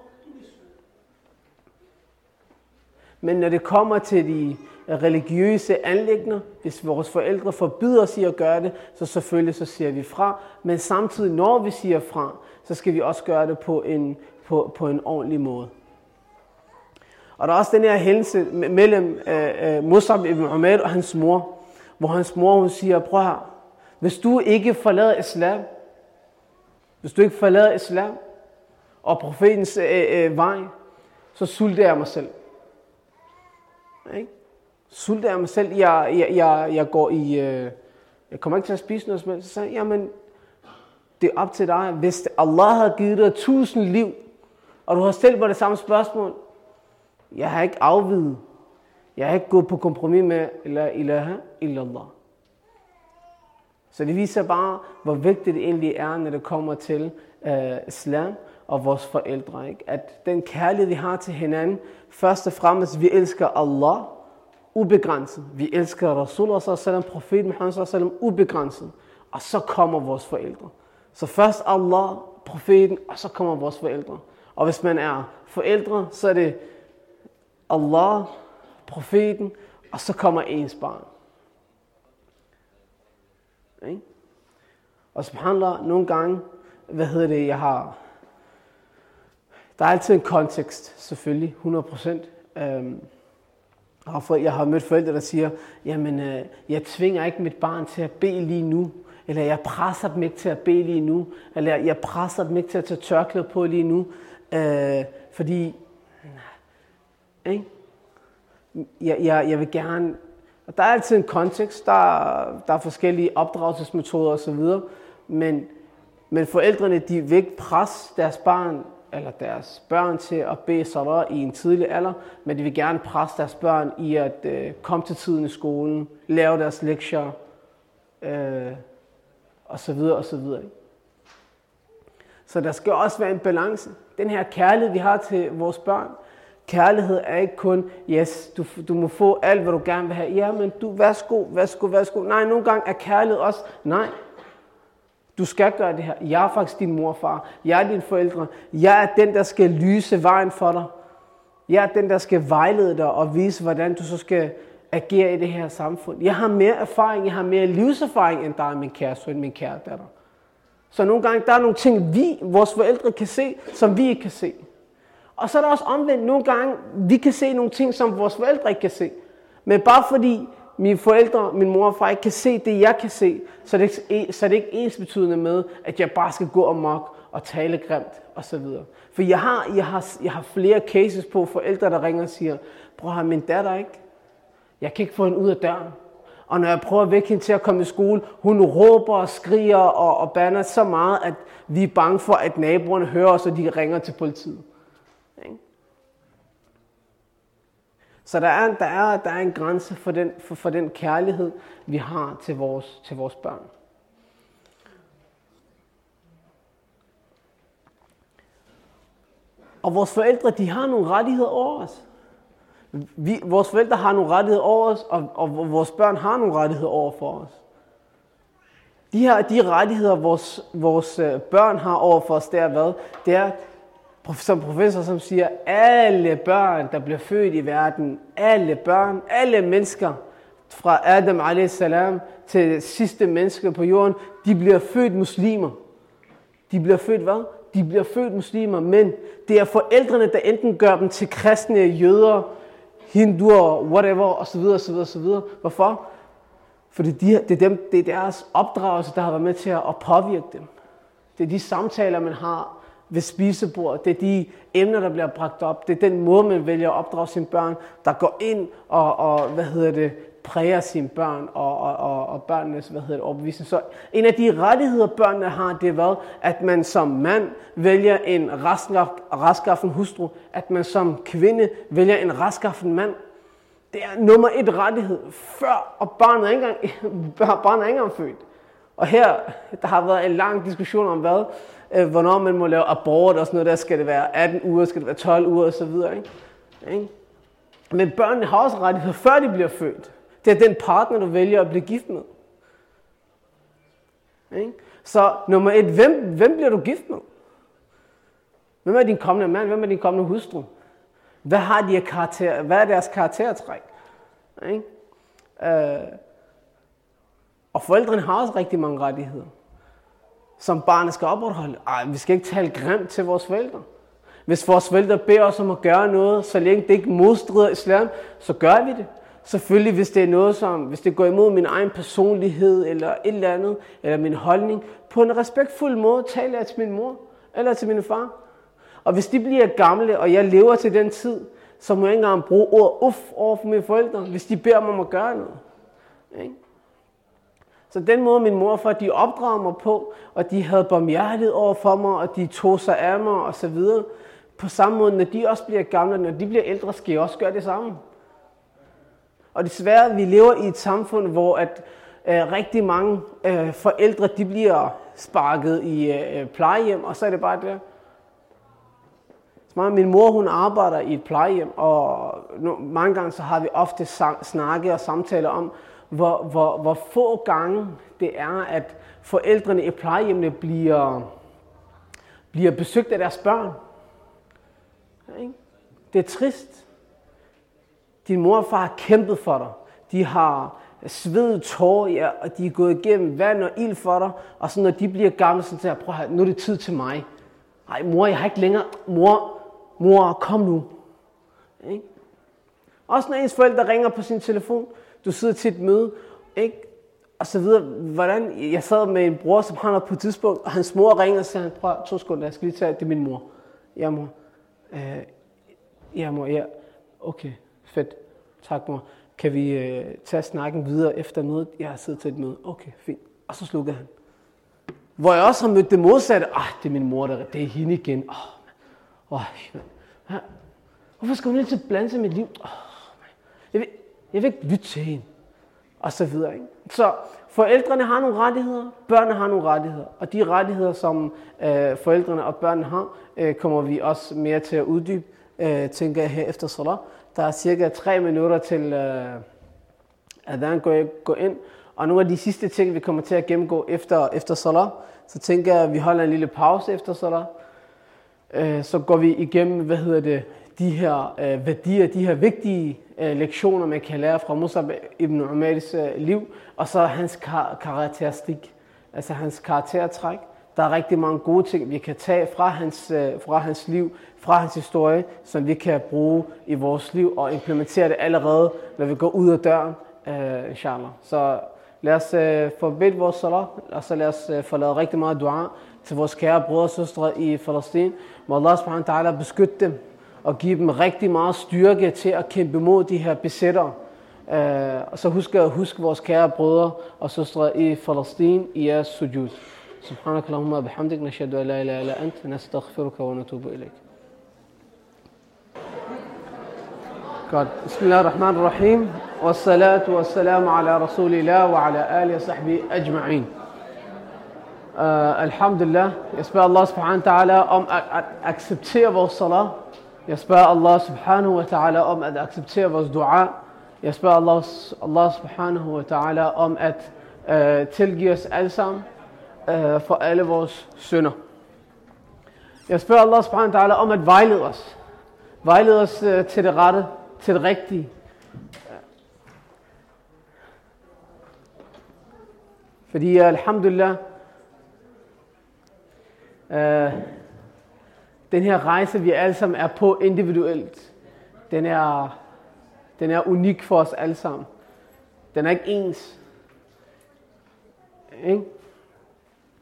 Men når det kommer til de religiøse anlægner, hvis vores forældre forbyder os i at gøre det, så selvfølgelig så siger vi fra. Men samtidig, når vi siger fra, så skal vi også gøre det på en, på, på en ordentlig måde. Og der er også den her hændelse mellem uh, uh, Musab ibn Umar og hans mor, hvor hans mor hun siger, prøv her, hvis du ikke forlader islam, hvis du ikke forlader islam og profetens øh, øh, vej, så sulter jeg mig selv. Ikke? Sulter jeg mig selv. Jeg, jeg, jeg, jeg går i... Øh, jeg kommer ikke til at spise noget som helst. Så sagde jeg, jamen, det er op til dig. Hvis Allah har givet dig tusind liv, og du har stillet mig det samme spørgsmål, jeg har ikke afvidet. Jeg har ikke gået på kompromis med la ilaha illallah. Så det viser bare, hvor vigtigt det egentlig er, når det kommer til øh, islam og vores forældre. Ikke? At den kærlighed, vi har til hinanden, først og fremmest, vi elsker Allah ubegrænset. Vi elsker Rasulullah sallam, profeten Muhammad sallam, ubegrænset. Og så kommer vores forældre. Så først Allah, profeten, og så kommer vores forældre. Og hvis man er forældre, så er det Allah, profeten, og så kommer ens barn. Ikke? Og subhanallah, nogle gange, hvad hedder det, jeg har... Der er altid en kontekst, selvfølgelig, 100%. Øhm, jeg har mødt forældre, der siger, jamen, øh, jeg tvinger ikke mit barn til at bede lige nu, eller jeg presser dem ikke til at bede lige nu, eller jeg presser dem ikke til at tage tørklæde på lige nu, øh, fordi ikke? Jeg, jeg, jeg vil gerne... Og der er altid en kontekst, der, der er forskellige opdragelsesmetoder osv., men, men forældrene de vil ikke presse deres barn eller deres børn til at bede salat i en tidlig alder, men de vil gerne presse deres børn i at øh, komme til tiden i skolen, lave deres lektier, øh, og så videre og så videre. Så der skal også være en balance. Den her kærlighed, vi har til vores børn, Kærlighed er ikke kun, yes, du, du må få alt, hvad du gerne vil have. Ja, men du, værsgo, værsgo, værsgo. Nej, nogle gange er kærlighed også, nej, du skal gøre det her. Jeg er faktisk din mor og far. Jeg er dine forældre. Jeg er den, der skal lyse vejen for dig. Jeg er den, der skal vejlede dig og vise, hvordan du så skal agere i det her samfund. Jeg har mere erfaring, jeg har mere livserfaring end dig, min kære søn, min kære datter. Så nogle gange, der er nogle ting, vi, vores forældre, kan se, som vi ikke kan se. Og så er der også omvendt nogle gange, vi kan se nogle ting, som vores forældre ikke kan se. Men bare fordi mine forældre, min mor og far ikke kan se det, jeg kan se, så er det ikke, så er det ikke ens betydende med, at jeg bare skal gå amok og tale grimt og så videre. For jeg har, jeg, har, jeg har flere cases på forældre, der ringer og siger, bror, har min datter ikke? Jeg kan ikke få hende ud af døren. Og når jeg prøver at vække hende til at komme i skole, hun råber og skriger og, og banner så meget, at vi er bange for, at naboerne hører os, og de ringer til politiet. Ikke? Så der er, der, er, der er en grænse for den, for, for den kærlighed, vi har til vores, til vores børn. Og vores forældre, de har nogle rettigheder over os. Vi, vores forældre har nogle rettigheder over os, og, og vores børn har nogle rettigheder over for os. De her de rettigheder, vores, vores øh, børn har over for os, det er hvad? Det er, som professor, som siger, alle børn, der bliver født i verden, alle børn, alle mennesker, fra Adam a.s. til sidste menneske på jorden, de bliver født muslimer. De bliver født hvad? De bliver født muslimer, men det er forældrene, der enten gør dem til kristne, jøder, hinduer, whatever, osv. osv., osv. Hvorfor? Fordi de, det, er dem, det er deres opdragelse, der har været med til at påvirke dem. Det er de samtaler, man har ved spisebordet. Det er de emner, der bliver bragt op. Det er den måde, man vælger at opdrage sine børn, der går ind og, og hvad hedder det, præger sine børn og, og, og, og børnenes hvad hedder det, overbevisning. Så en af de rettigheder, børnene har, det er hvad? At man som mand vælger en raskaffen hustru. At man som kvinde vælger en raskaffen mand. Det er nummer et rettighed, før og barnet er ikke engang, [laughs] barnet er ikke engang født. Og her, der har været en lang diskussion om hvad, øh, hvornår man må lave abort og sådan noget der. Skal det være 18 uger, skal det være 12 uger og så videre. Ikke? Ikke? Men børnene har også rettigheder, før de bliver født. Det er den partner, du vælger at blive gift med. Ikke? Så nummer et, hvem, hvem bliver du gift med? Hvem er din kommende mand? Hvem er din kommende hustru? Hvad har de af karakter? Hvad er deres karaktertræk? Ikke? Øh, og forældrene har også rigtig mange rettigheder, som barnet skal opretholde. Ej, vi skal ikke tale grimt til vores forældre. Hvis vores forældre beder os om at gøre noget, så længe det ikke modstrider islam, så gør vi det. Selvfølgelig, hvis det er noget, som, hvis det går imod min egen personlighed, eller et eller andet, eller min holdning, på en respektfuld måde taler jeg til min mor, eller til min far. Og hvis de bliver gamle, og jeg lever til den tid, så må jeg ikke engang bruge ordet uff over for mine forældre, hvis de beder mig om at gøre noget. Ikke? Så den måde min mor for, de opdrager mig på, og de havde barmhjertighed over for mig, og de tog sig af mig og så videre. På samme måde, når de også bliver gamle, når de bliver ældre, skal jeg også gøre det samme. Og desværre, vi lever i et samfund, hvor at øh, rigtig mange øh, forældre, de bliver sparket i øh, plejehjem, og så er det bare det. Min mor, hun arbejder i et plejehjem, og mange gange så har vi ofte snakke og samtaler om, hvor, hvor, hvor få gange det er, at forældrene i plejehjemmene bliver, bliver besøgt af deres børn. Det er trist. Din mor og far har kæmpet for dig. De har svedet tårer, ja, og de er gået igennem vand og ild for dig. Og så når de bliver gamle, så siger prøv at nu er det tid til mig. Nej, mor, jeg har ikke længere... Mor, mor, kom nu. Ikke? Også når ens forældre ringer på sin telefon, du sidder til et møde, ikke? og så videre. Hvordan, jeg sad med en bror, som han på et tidspunkt, og hans mor ringer og sagde, prøv to sekunder, jeg skal lige tage, det er min mor. Ja, mor. Øh, ja, mor, ja. Okay, fedt. Tak, mor. Kan vi øh, tage snakken videre efter mødet? Jeg har siddet til et møde. Okay, fint. Og så slukkede han. Hvor jeg også har mødt det modsatte. Ah, det er min mor, der, det er hende igen. Oh, oh, Hvorfor skal hun ikke blande sig i mit liv? Oh, jeg, ved, jeg vil ikke lytte til hende. Og så videre. Ikke? Så forældrene har nogle rettigheder, børnene har nogle rettigheder. Og de rettigheder, som øh, forældrene og børnene har, øh, kommer vi også mere til at uddybe, øh, tænker jeg her efter salat. Der er cirka tre minutter til øh, adhan går, går ind. Og nogle af de sidste ting, vi kommer til at gennemgå efter, efter salat, så tænker jeg, at vi holder en lille pause efter salat. Øh, så går vi igennem, hvad hedder det, de her øh, værdier, de her vigtige øh, lektioner, man kan lære fra Musab ibn Umars øh, liv, og så hans kar- karakteristik, altså hans karaktertræk. Der er rigtig mange gode ting, vi kan tage fra hans, øh, fra hans liv, fra hans historie, som vi kan bruge i vores liv og implementere det allerede, når vi går ud af døren, øh, inshallah. Så lad os øh, forbedt vores salat, og så lad os øh, få lavet rigtig meget dua til vores kære brødre og søstre i Palæstina. Må Allah subhanahu wa ta'ala beskytte dem og give dem rigtig meget styrke til at kæmpe mod de her besættere. Uh, og så husk at huske vores kære brødre og søstre i Palæstina i jeres sujud. سبحانك اللهم وبحمدك نشهد ان لا اله الا انت نستغفرك ونتوب اليك God. بسم الله الرحمن الرحيم والصلاة والسلام على رسول الله وعلى آله وصحبه أجمعين uh, Alhamdulillah, jeg spørger Allah subhanahu wa ta'ala om at, at acceptere vores salat. jeg spørger Allah subhanahu wa ta'ala om at acceptere vores dua. Jeg spørger Allah, Allah subhanahu wa ta'ala om at uh, tilgive os alle sammen uh, for alle vores synder. Jeg spørger Allah subhanahu wa ta'ala om at vejlede os. Vejlede os uh, til det rette, til det rigtige. Fordi alhamdulillah, øh, den her rejse, vi alle sammen er på individuelt, den er, den er unik for os alle sammen. Den er ikke ens. Ikke?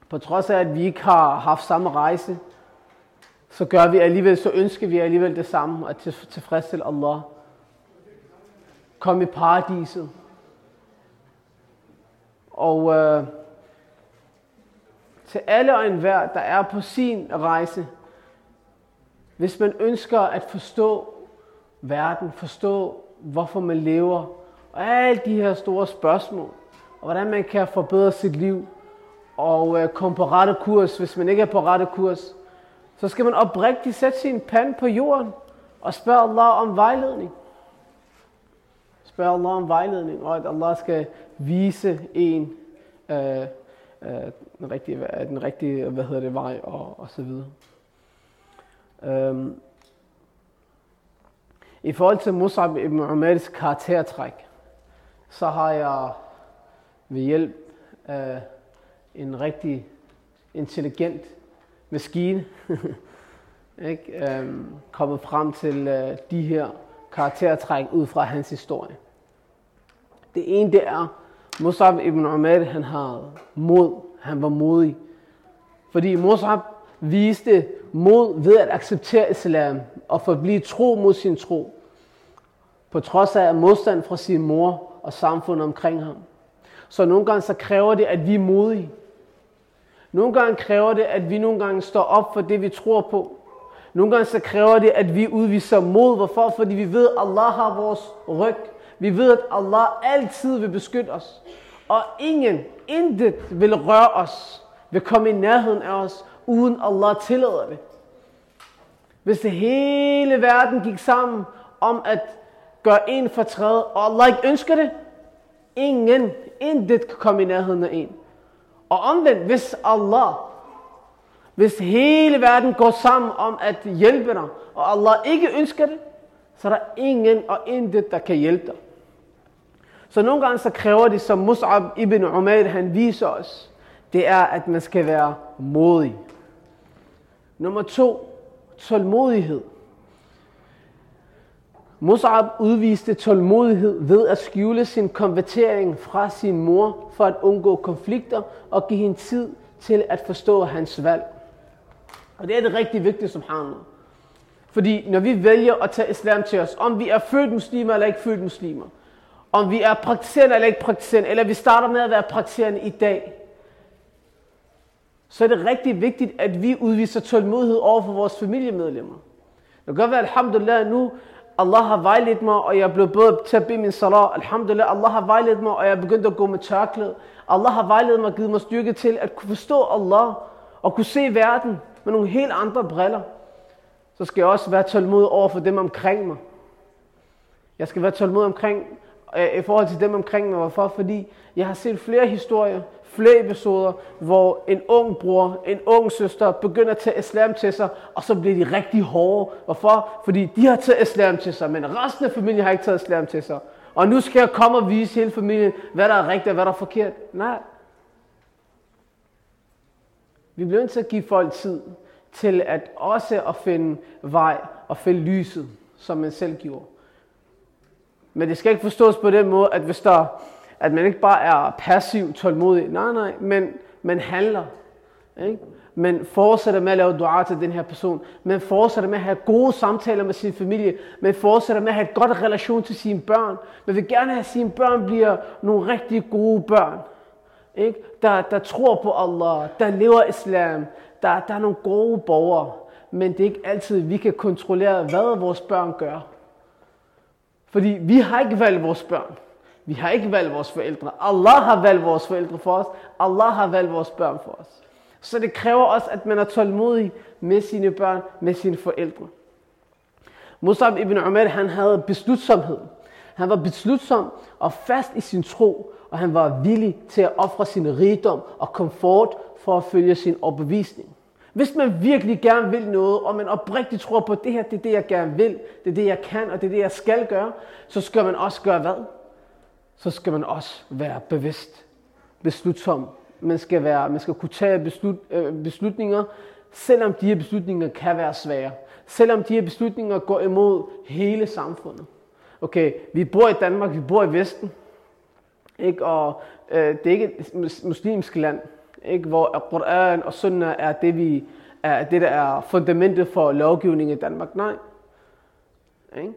På trods af, at vi ikke har haft samme rejse, så gør vi alligevel, så ønsker vi alligevel det samme, at tilfredsstille Allah. Kom i paradiset. Og øh, til alle og enhver, der er på sin rejse, hvis man ønsker at forstå verden, forstå hvorfor man lever, og alle de her store spørgsmål, og hvordan man kan forbedre sit liv, og øh, komme på rette kurs, hvis man ikke er på rette kurs, så skal man oprigtigt sætte sin pande på jorden og spørge Allah om vejledning. Spørge Allah om vejledning, og at Allah skal vise en øh, øh, den rigtige, den rigtige hvad hedder det, vej og, og så videre. Øhm, I forhold til Musab ibn Umars karaktertræk, så har jeg ved hjælp af en rigtig intelligent maskine [laughs] ikke, øhm, kommet frem til øh, de her karaktertræk ud fra hans historie. Det ene det er, Musab ibn Umar, han har mod, han var modig. Fordi Musab viste mod ved at acceptere islam og forblive tro mod sin tro. På trods af modstand fra sin mor og samfundet omkring ham. Så nogle gange så kræver det, at vi er modige. Nogle gange kræver det, at vi nogle gange står op for det, vi tror på. Nogle gange så kræver det, at vi udviser mod. Hvorfor? Fordi vi ved, at Allah har vores ryg. Vi ved, at Allah altid vil beskytte os. Og ingen, intet vil røre os, vil komme i nærheden af os, uden Allah tillader det. Hvis det hele verden gik sammen om at gøre en fortræd, og Allah ikke ønsker det, ingen, intet kan komme i nærheden af en. Og omvendt, hvis Allah, hvis hele verden går sammen om at hjælpe dig, og Allah ikke ønsker det, så er der ingen og intet, der kan hjælpe dig. Så nogle gange så kræver det, som Mus'ab ibn Umair han viser os, det er, at man skal være modig. Nummer to, tålmodighed. Mus'ab udviste tålmodighed ved at skjule sin konvertering fra sin mor for at undgå konflikter og give hende tid til at forstå hans valg. Og det er det rigtig vigtige, som Fordi når vi vælger at tage islam til os, om vi er født muslimer eller ikke født muslimer, om vi er praktiserende eller ikke praktiserende, eller vi starter med at være praktiserende i dag, så er det rigtig vigtigt, at vi udviser tålmodighed over for vores familiemedlemmer. Det kan godt være, alhamdulillah, nu Allah har vejledt mig, og jeg er blevet bedre til at bede min salat. Alhamdulillah, Allah har vejledt mig, og jeg er begyndt at gå med tørklæde. Allah har vejledt mig og givet mig styrke til at kunne forstå Allah, og kunne se verden med nogle helt andre briller. Så skal jeg også være tålmodig over for dem omkring mig. Jeg skal være tålmodig omkring Øh, i forhold til dem omkring mig. Hvorfor? Fordi jeg har set flere historier, flere episoder, hvor en ung bror, en ung søster begynder at tage islam til sig, og så bliver de rigtig hårde. Hvorfor? Fordi de har taget islam til sig, men resten af familien har ikke taget islam til sig. Og nu skal jeg komme og vise hele familien, hvad der er rigtigt og hvad der er forkert. Nej. Vi bliver nødt til at give folk tid til at også at finde vej og finde lyset, som man selv gjorde. Men det skal ikke forstås på den måde, at hvis der, at man ikke bare er passiv, tålmodig. Nej, nej, men man handler. Ikke? Men fortsætter med at lave dua til den her person. Man fortsætter med at have gode samtaler med sin familie. Man fortsætter med at have et godt relation til sine børn. Man vil gerne have, at sine børn bliver nogle rigtig gode børn. Ikke? Der, der tror på Allah, der lever islam, der, der er nogle gode borgere. Men det er ikke altid, vi kan kontrollere, hvad vores børn gør. Fordi vi har ikke valgt vores børn. Vi har ikke valgt vores forældre. Allah har valgt vores forældre for os. Allah har valgt vores børn for os. Så det kræver også, at man er tålmodig med sine børn, med sine forældre. Musab ibn Umar, han havde beslutsomhed. Han var beslutsom og fast i sin tro, og han var villig til at ofre sin rigdom og komfort for at følge sin overbevisning. Hvis man virkelig gerne vil noget, og man oprigtigt tror på, at det her det er det, jeg gerne vil, det er det, jeg kan, og det er det, jeg skal gøre, så skal man også gøre hvad? Så skal man også være bevidst, beslutsom. Man skal, være, man skal kunne tage beslut, øh, beslutninger, selvom de her beslutninger kan være svære. Selvom de her beslutninger går imod hele samfundet. Okay, vi bor i Danmark, vi bor i Vesten, ikke? og øh, det er ikke et muslimsk land ikke? hvor Quran og Sunnah er det, vi, er det, der er fundamentet for lovgivning i Danmark. Nej. Ikke?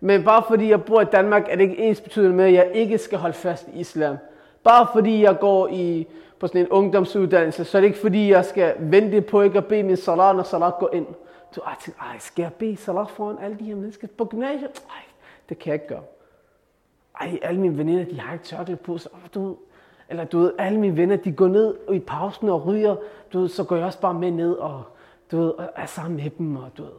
Men bare fordi jeg bor i Danmark, er det ikke ens betydende med, at jeg ikke skal holde fast i islam. Bare fordi jeg går i, på sådan en ungdomsuddannelse, så er det ikke fordi, jeg skal vente på ikke at bede min salat, når salat går ind. Du har tænkt, ej, skal jeg bede salat foran alle de her mennesker på gymnasiet? Ej, det kan jeg ikke gøre. ej, alle mine veninder, de har ikke tørklæde på, så du eller du ved, alle mine venner, de går ned i pausen og ryger, du ved, så går jeg også bare med ned og, du ved, og er sammen med dem, og du ved.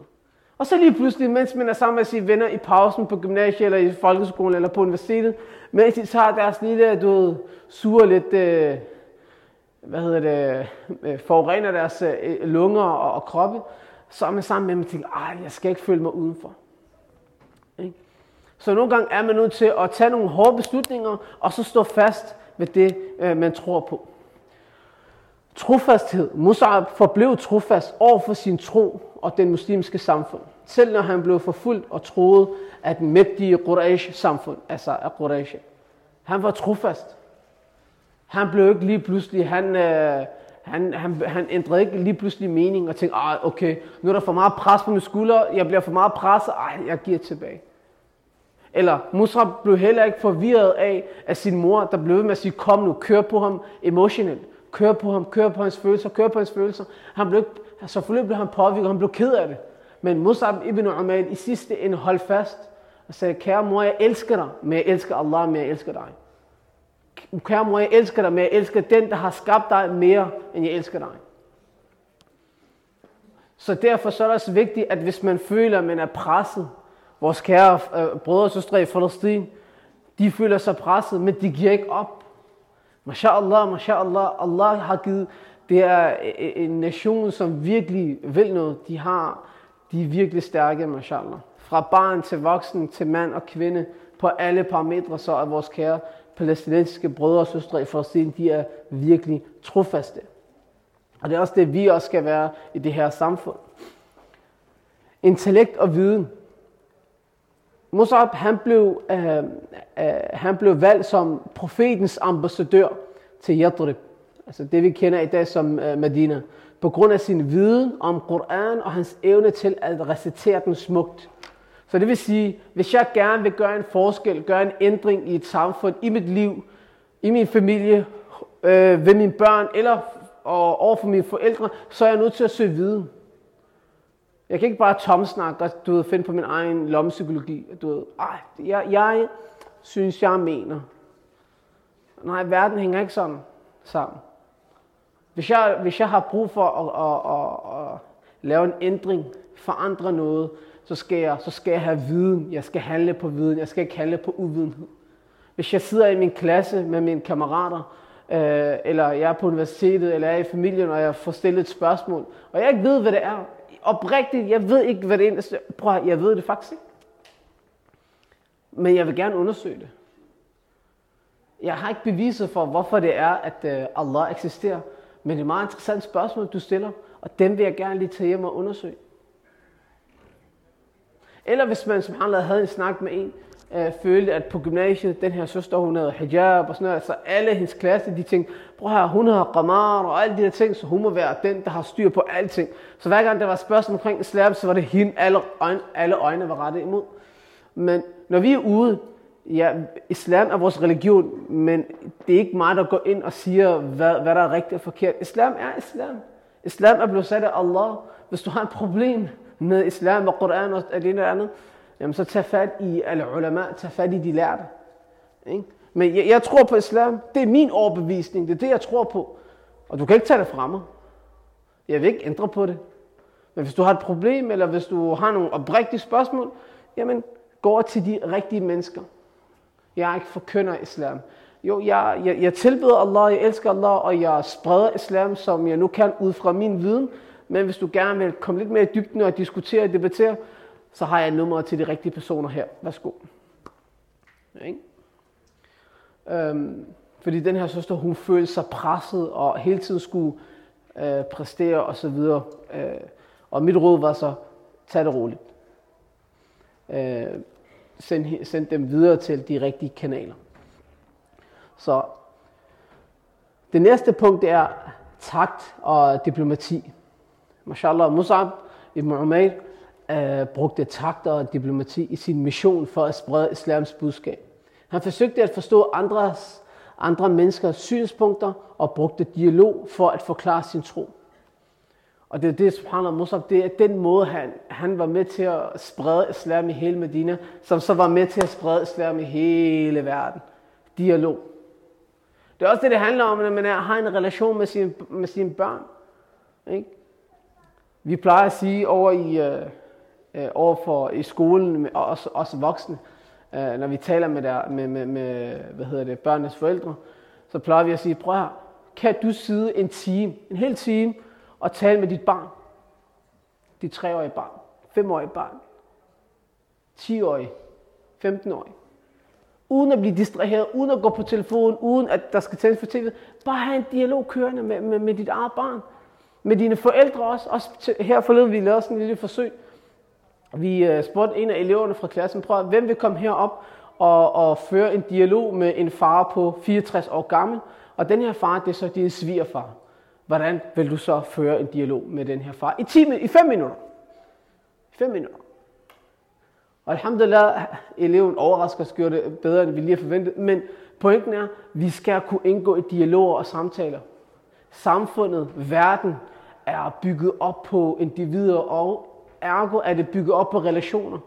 Og så lige pludselig, mens man er sammen med sine venner i pausen på gymnasiet, eller i folkeskolen, eller på universitetet, mens de tager deres lille, du ved, sure lidt, øh, hvad hedder det, øh, forurener deres øh, lunger og, og kroppe, så er man sammen med dem og tænker, ej, jeg skal ikke føle mig udenfor. Ikke? Så nogle gange er man nødt til at tage nogle hårde beslutninger, og så stå fast ved det, øh, man tror på. Trofasthed. Musab forblev trofast over for sin tro og den muslimske samfund. Selv når han blev forfulgt og troede af den mægtige Quraysh-samfund, altså af Quraysh. Han var trofast. Han blev ikke lige pludselig, han, øh, han, han, han ændrede ikke lige pludselig mening og tænkte, ah, okay, nu er der for meget pres på mine skuldre, jeg bliver for meget presset, ah, jeg giver tilbage. Eller Musab blev heller ikke forvirret af, at sin mor, der blev ved med at sige, kom nu, kør på ham emotionelt. Kør på ham, kør på hans følelser, kør på hans følelser. Han blev, selvfølgelig blev han påvirket, han blev ked af det. Men Musab ibn Umayyad i sidste ende holdt fast og sagde, kære mor, jeg elsker dig, men jeg elsker Allah, men jeg elsker dig. Kære mor, jeg elsker dig, men jeg elsker den, der har skabt dig mere, end jeg elsker dig. Så derfor så er det også vigtigt, at hvis man føler, at man er presset, vores kære øh, brødre og søstre i Palæstina, de føler sig presset, men de giver ikke op. MashaAllah, MashaAllah, Allah har givet, det er øh, øh, en nation, som virkelig vil noget. De har, de er virkelig stærke, mashallah. Fra barn til voksen, til mand og kvinde, på alle parametre, så er vores kære palæstinensiske brødre og søstre i Palæstina, de er virkelig trofaste. Og det er også det, vi også skal være i det her samfund. Intellekt og viden. Musab, han blev, øh, øh, han blev valgt som profetens ambassadør til Yadrib. Altså det, vi kender i dag som øh, Medina. På grund af sin viden om Koran og hans evne til at recitere den smukt. Så det vil sige, hvis jeg gerne vil gøre en forskel, gøre en ændring i et samfund, i mit liv, i min familie, øh, ved mine børn eller og over for mine forældre, så er jeg nødt til at søge viden. Jeg kan ikke bare tomsnakke og du ved, finde på min egen lommepsykologi. Du ved, Ej, jeg, jeg synes, jeg mener. Nej, verden hænger ikke sådan sammen. Hvis jeg, hvis jeg har brug for at, at, at, at lave en ændring, forandre noget, så skal, jeg, så skal jeg have viden. Jeg skal handle på viden. Jeg skal ikke handle på uvidenhed. Hvis jeg sidder i min klasse med mine kammerater, øh, eller jeg er på universitetet, eller jeg er i familien, og jeg får stillet et spørgsmål, og jeg ikke ved, hvad det er. Oprigtigt, jeg ved ikke, hvad det er. Prøv jeg ved det faktisk ikke. Men jeg vil gerne undersøge det. Jeg har ikke beviset for, hvorfor det er, at øh, Allah eksisterer. Men det er et meget interessant spørgsmål, du stiller, og dem vil jeg gerne lige tage hjem og undersøge. Eller hvis man som han havde en snak med en, øh, følte, at på gymnasiet, den her søster, hun havde hijab og sådan noget, så alle hendes klasse, de tænkte, prøv her, hun har ramar og alle de der ting, så hun må være den, der har styr på alting. Så hver gang der var spørgsmål omkring islam, så var det hende, alle øjne, alle øjne var rettet imod. Men når vi er ude, ja, islam er vores religion, men det er ikke mig, der går ind og siger, hvad, hvad der er rigtigt og forkert. Islam er islam. Islam er blevet sat af Allah. Hvis du har et problem med islam og Koran og det ene og andet, jamen så tag fat i al-ulama, tag fat i de lærte. Ikke? Men jeg, jeg tror på islam. Det er min overbevisning. Det er det, jeg tror på. Og du kan ikke tage det fra mig. Jeg vil ikke ændre på det. Men hvis du har et problem, eller hvis du har nogle oprigtige spørgsmål, jamen gå til de rigtige mennesker. Jeg er ikke forkynder islam. Jo, jeg, jeg, jeg tilbeder Allah, jeg elsker Allah, og jeg spreder islam, som jeg nu kan ud fra min viden. Men hvis du gerne vil komme lidt mere i dybden og diskutere og debattere, så har jeg nummeret til de rigtige personer her. Værsgo. Ja, ikke? Øhm, fordi den her søster, hun følte sig presset og hele tiden skulle øh, præstere og så videre. Øh, og mit råd var så, tag det roligt. Øh, send, send dem videre til de rigtige kanaler. Så det næste punkt er takt og diplomati. Mashallah, Musab ibn Umair øh, brugte takt og diplomati i sin mission for at sprede islams budskab. Han forsøgte at forstå andres, andre menneskers synspunkter og brugte dialog for at forklare sin tro. Og det er det, subhanallah, Musab, det er den måde, han, han var med til at sprede islam i hele Medina, som så var med til at sprede islam i hele verden. Dialog. Det er også det, det handler om, når man er, har en relation med, sin, med sine børn. Ikke? Vi plejer at sige over i, øh, øh, over for, i skolen, og os, også voksne, øh, når vi taler med, der, med, med, med hvad hedder det, børnenes forældre, så plejer vi at sige, prøv her, kan du sidde en time, en hel time, og tale med dit barn? Dit treårige barn, femårige barn, 10-årige, 15-årige. Uden at blive distraheret, uden at gå på telefonen, uden at der skal tændes for tv. Bare have en dialog kørende med, med, med dit eget barn. Med dine forældre også. også til, her forleden vi lavede sådan en lille forsøg. Vi uh, spurgte en af eleverne fra klassen, prøv hvem vil komme herop og, og føre en dialog med en far på 64 år gammel. Og den her far, det er så din svigerfar. Hvordan vil du så føre en dialog med den her far? I, 10, i 5 minutter. 5 minutter. Og alhamdulillah, eleven overrasker os det bedre, end vi lige har forventet. Men pointen er, at vi skal kunne indgå i dialoger og samtaler. Samfundet, verden, er bygget op på individer, og ergo er det bygget op på relationer.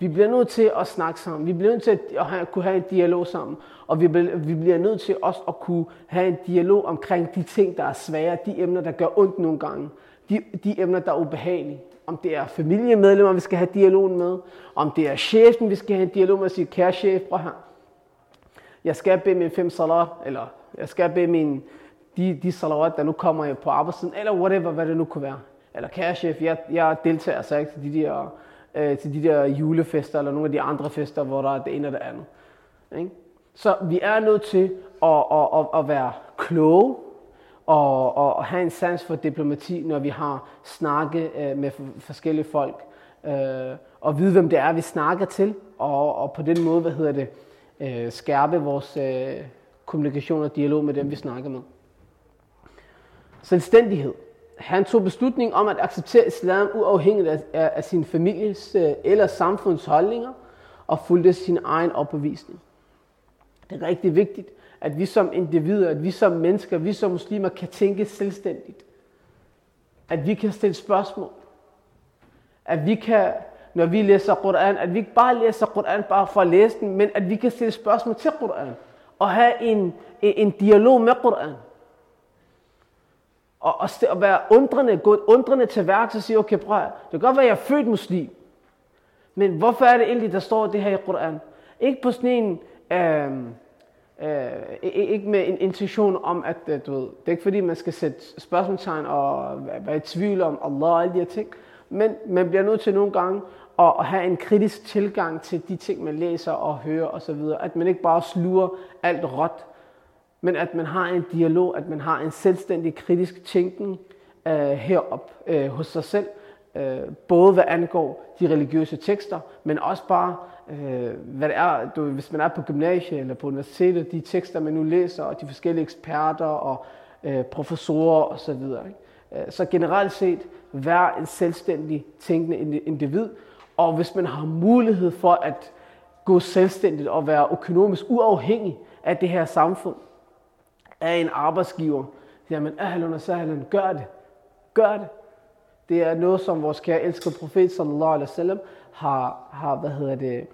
Vi bliver nødt til at snakke sammen. Vi bliver nødt til at have, kunne have en dialog sammen. Og vi bliver, vi bliver nødt til også at kunne have en dialog omkring de ting, der er svære, de emner, der gør ondt nogle gange, de, de emner, der er ubehagelige. Om det er familiemedlemmer, vi skal have dialogen med, om det er chefen, vi skal have en dialog med og sige, kære chef, prøv her. Jeg skal bede min fem salat, eller jeg skal bede min, de, de salawat, der nu kommer på arbejdstiden, eller whatever, hvad det nu kunne være. Eller kære chef, jeg, jeg deltager så ikke til de der øh, til de der julefester eller nogle af de andre fester, hvor der er det ene og det andet. Ikke? Så vi er nødt til at, at, at, at være kloge og, og have en sans for diplomati, når vi har snakke øh, med forskellige folk. Øh, og vide, hvem det er, vi snakker til, og, og på den måde, hvad hedder det, øh, skærpe vores øh, kommunikation og dialog med dem, vi snakker med. Selvstændighed. Han tog beslutning om at acceptere islam uafhængigt af, af, af sin families øh, eller samfunds holdninger og fulgte sin egen opbevisning. Det er rigtig vigtigt, at vi som individer, at vi som mennesker, vi som muslimer kan tænke selvstændigt. At vi kan stille spørgsmål. At vi kan, når vi læser Koran, at vi ikke bare læser Koran bare for at læse den, men at vi kan stille spørgsmål til Koran. Og have en, en, en dialog med Koran og, og, og være undrende, gå undrende til værk og sige, okay, prøv det kan godt være, at jeg er født muslim, men hvorfor er det egentlig, der står det her i Koran? Ikke på sådan en, øhm, øh, øh, ikke med en intention om, at øh, du ved, det er ikke fordi, man skal sætte spørgsmålstegn og være i tvivl om Allah og alle de her ting, men man bliver nødt til nogle gange at, at have en kritisk tilgang til de ting, man læser og hører osv., at man ikke bare sluger alt råt, men at man har en dialog, at man har en selvstændig kritisk tænkning øh, herop øh, hos sig selv, øh, både hvad angår de religiøse tekster, men også bare, øh, hvad det er, du, hvis man er på gymnasiet eller på universitetet, de tekster, man nu læser, og de forskellige eksperter og øh, professorer osv. Så, øh, så generelt set, vær en selvstændig tænkende individ, og hvis man har mulighed for at gå selvstændigt og være økonomisk uafhængig af det her samfund, af en arbejdsgiver, Jamen, man, ahlan og sahlan, gør det. Gør det. Det er noget, som vores kære elskede profet, sallallahu alaihi wasallam, har, har, hvad hedder det,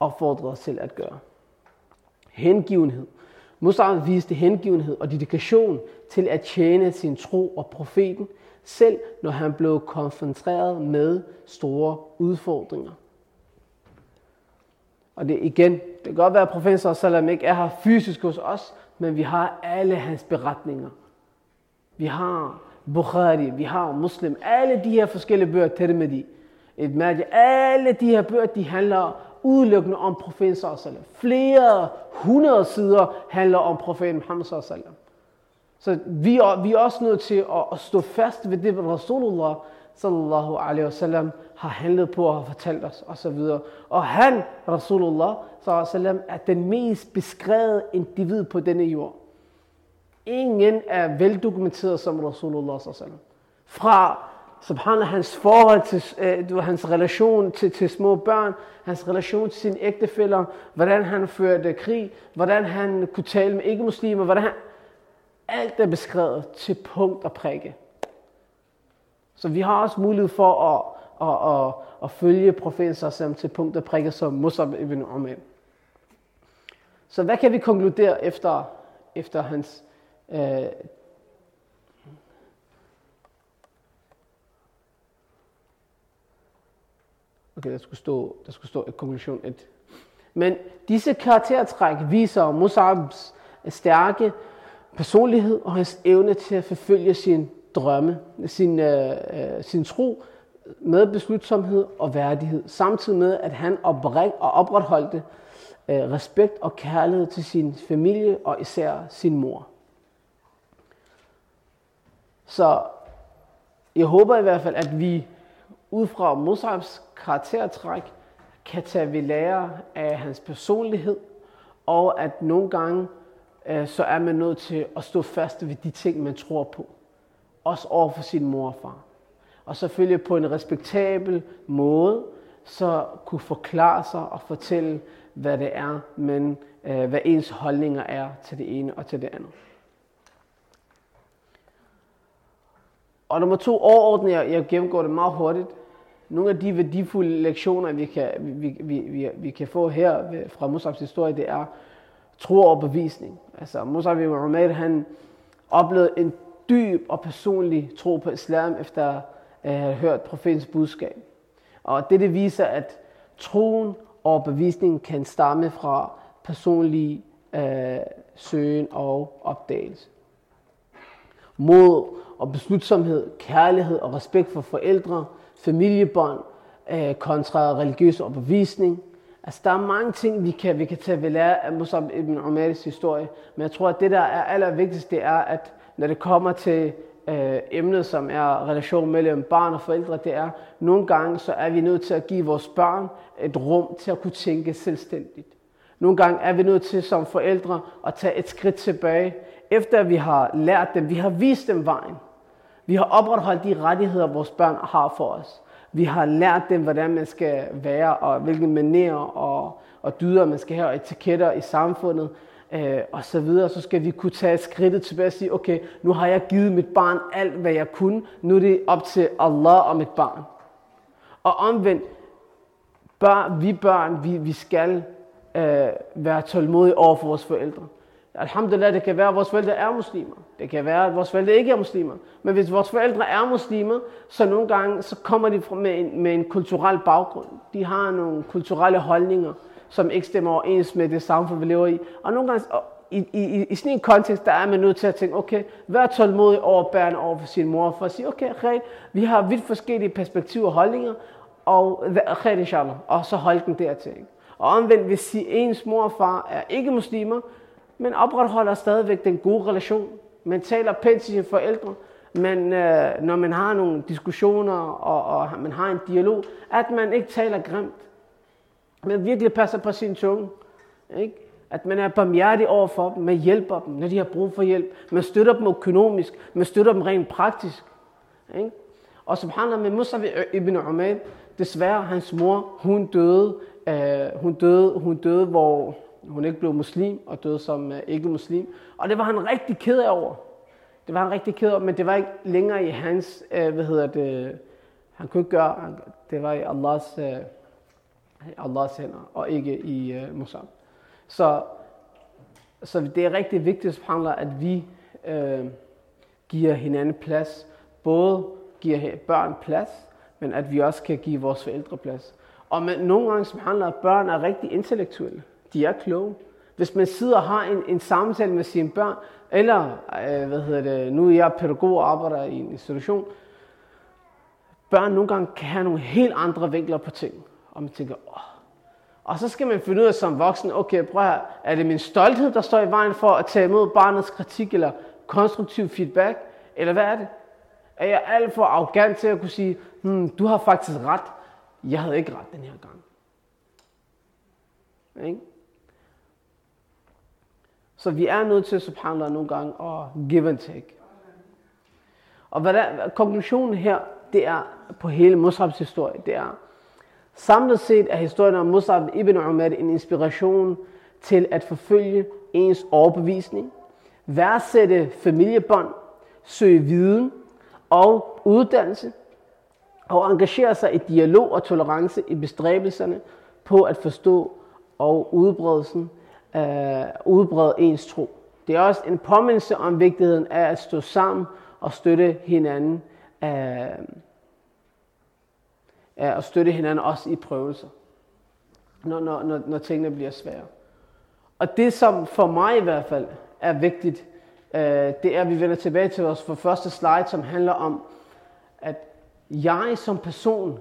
opfordret os til at gøre. Hengivenhed. Muslim viste hengivenhed og dedikation til at tjene sin tro og profeten, selv når han blev konfronteret med store udfordringer. Og det igen, det kan godt være, at profeten Salam ikke er her fysisk hos os, men vi har alle hans beretninger. Vi har Bukhari, vi har Muslim, alle de her forskellige bøger, Tirmidhi, Ibn alle de her bøger, de handler udelukkende om profeten sallallahu Flere hundrede sider handler om profeten Muhammad sallallahu Så vi er, vi er også nødt til at, at stå fast ved det, Rasulullah sallallahu alaihi wasallam har handlet på og har fortalt os osv. Og han, Rasulullah sallam, er den mest beskrevet individ på denne jord. Ingen er veldokumenteret som Rasulullah sallam. Fra subhanallah, hans forhold til, øh, hans relation til, til små børn, hans relation til sine ægtefæller, hvordan han førte krig, hvordan han kunne tale med ikke-muslimer, hvordan han, alt er beskrevet til punkt og prikke. Så vi har også mulighed for at, at, at, at følge profeten Sassam til punkt og prikker som Musab ibn Umar. Så hvad kan vi konkludere efter, efter hans øh, Okay, der skulle stå, der skulle stå konklusion 1. Men disse karaktertræk viser Musabs stærke personlighed og hans evne til at forfølge sin drømme, sin, øh, øh, sin tro med beslutsomhed og værdighed, samtidig med, at han opret, og opretholdte øh, respekt og kærlighed til sin familie og især sin mor. Så jeg håber i hvert fald, at vi ud fra Musabs karaktertræk kan tage ved lære af hans personlighed, og at nogle gange øh, så er man nødt til at stå fast ved de ting, man tror på. Også over for sin mor og far. Og selvfølgelig på en respektabel måde, så kunne forklare sig og fortælle, hvad det er, men øh, hvad ens holdninger er til det ene og til det andet. Og nummer to, overordnet, jeg, jeg gennemgår det meget hurtigt. Nogle af de værdifulde lektioner, vi kan, vi, vi, vi, vi kan få her fra Musabs historie, det er tro og bevisning. Altså Musab ibn Umair, han oplevede en dyb og personlig tro på islam, efter at have hørt profetens budskab. Og det, det viser, at troen og bevisningen kan stamme fra personlig øh, søgen og opdagelse. Mod og beslutsomhed, kærlighed og respekt for forældre, familiebånd øh, kontra religiøs overbevisning. Altså, der er mange ting, vi kan, vi kan tage ved lære af Musab ibn Umaris historie, men jeg tror, at det, der er allervigtigst, det er, at når det kommer til øh, emnet, som er relation mellem barn og forældre, det er, nogle gange så er vi nødt til at give vores børn et rum til at kunne tænke selvstændigt. Nogle gange er vi nødt til som forældre at tage et skridt tilbage, efter vi har lært dem, vi har vist dem vejen. Vi har opretholdt de rettigheder, vores børn har for os. Vi har lært dem, hvordan man skal være, og hvilke manerer og, og dyder man skal have, og etiketter i samfundet, øh, og så videre. Så skal vi kunne tage skridtet tilbage og sige, okay, nu har jeg givet mit barn alt, hvad jeg kunne. Nu er det op til Allah og mit barn. Og omvendt, børn, vi børn, vi, vi skal øh, være tålmodige over for vores forældre. Alhamdulillah, det kan være, at vores forældre er muslimer. Det kan være, at vores forældre ikke er muslimer. Men hvis vores forældre er muslimer, så nogle gange så kommer de med en, med en kulturel baggrund. De har nogle kulturelle holdninger, som ikke stemmer overens med det samfund, vi lever i. Og nogle gange, i, i, i sådan en kontekst, der er man nødt til at tænke, okay, vær tålmodig over børn over for sin mor, for at sige, okay, okay vi har vidt forskellige perspektiver og holdninger, og, inshallah, og så hold den dertil. Ikke? Og omvendt, hvis ens mor og far er ikke muslimer, men opretholder stadigvæk den gode relation. Man taler pænt til sine forældre, men øh, når man har nogle diskussioner og, og man har en dialog, at man ikke taler grimt. Man virkelig passer på sin tunge. Ikke? At man er barmhjertig over for dem, man hjælper dem, når de har brug for hjælp. Man støtter dem økonomisk, man støtter dem rent praktisk. Ikke? Og subhanallah med Musab ibn Umayd, desværre hans mor, hun døde, øh, hun døde, hun døde, hvor hun ikke blev muslim og døde som øh, ikke muslim. Og det var han rigtig ked af over. Det var han rigtig ked af, men det var ikke længere i hans, øh, hvad hedder det, han kunne ikke gøre, det var i Allahs, øh, Allahs hænder, og ikke i øh, Musab. Så, så det er rigtig vigtigt, subhanallah, at vi øh, giver hinanden plads. Både giver børn plads, men at vi også kan give vores forældre plads. Og med, nogle gange, som handler børn er rigtig intellektuelle. De er kloge. Hvis man sidder og har en, en samtale med sine børn, eller øh, hvad hedder det, nu er jeg pædagog og arbejder i en institution, børn nogle gange kan have nogle helt andre vinkler på ting. Og man tænker, åh. Og så skal man finde ud af som voksen, okay, prøv her, er det min stolthed, der står i vejen for at tage imod barnets kritik eller konstruktiv feedback? Eller hvad er det? Er jeg alt for arrogant til at kunne sige, hmm, du har faktisk ret, jeg havde ikke ret den her gang. Ikke? Så vi er nødt til, subhanallah, nogle gange at give and take. Og hvad der, konklusionen her, det er på hele Musabs historie, det er, samlet set er historien om Musab ibn Umar en inspiration til at forfølge ens overbevisning, værdsætte familiebånd, søge viden og uddannelse, og engagere sig i dialog og tolerance i bestræbelserne på at forstå og udbredelsen, øh, udbrede ens tro. Det er også en påmindelse om vigtigheden af at stå sammen og støtte hinanden, øh, at støtte hinanden også i prøvelser, når, når, når, når tingene bliver svære. Og det, som for mig i hvert fald er vigtigt, øh, det er, at vi vender tilbage til vores for første slide, som handler om, at jeg som person,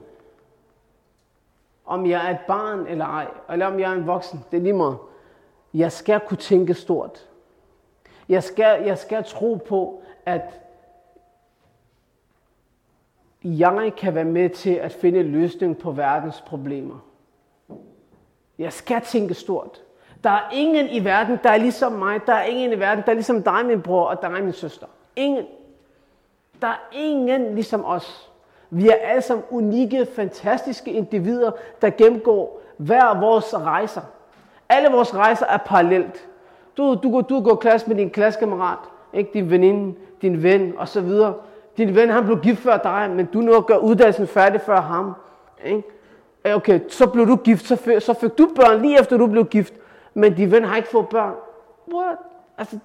om jeg er et barn eller ej, eller om jeg er en voksen, det er lige meget. Jeg skal kunne tænke stort. Jeg skal, jeg skal tro på, at jeg kan være med til at finde en løsning på verdens problemer. Jeg skal tænke stort. Der er ingen i verden, der er ligesom mig. Der er ingen i verden, der er ligesom dig, min bror, og dig, min søster. Ingen. Der er ingen ligesom os. Vi er alle sammen unikke, fantastiske individer, der gennemgår hver vores rejser. Alle vores rejser er parallelt. Du, du, går, du går klasse med din klassekammerat, ikke? din veninde, din ven osv. Din ven, han blev gift før dig, men du nåede at gøre uddannelsen færdig før ham. Ikke? Okay, så blev du gift, så fik, så fik du børn lige efter du blev gift, men din ven har ikke fået børn. What? Altså,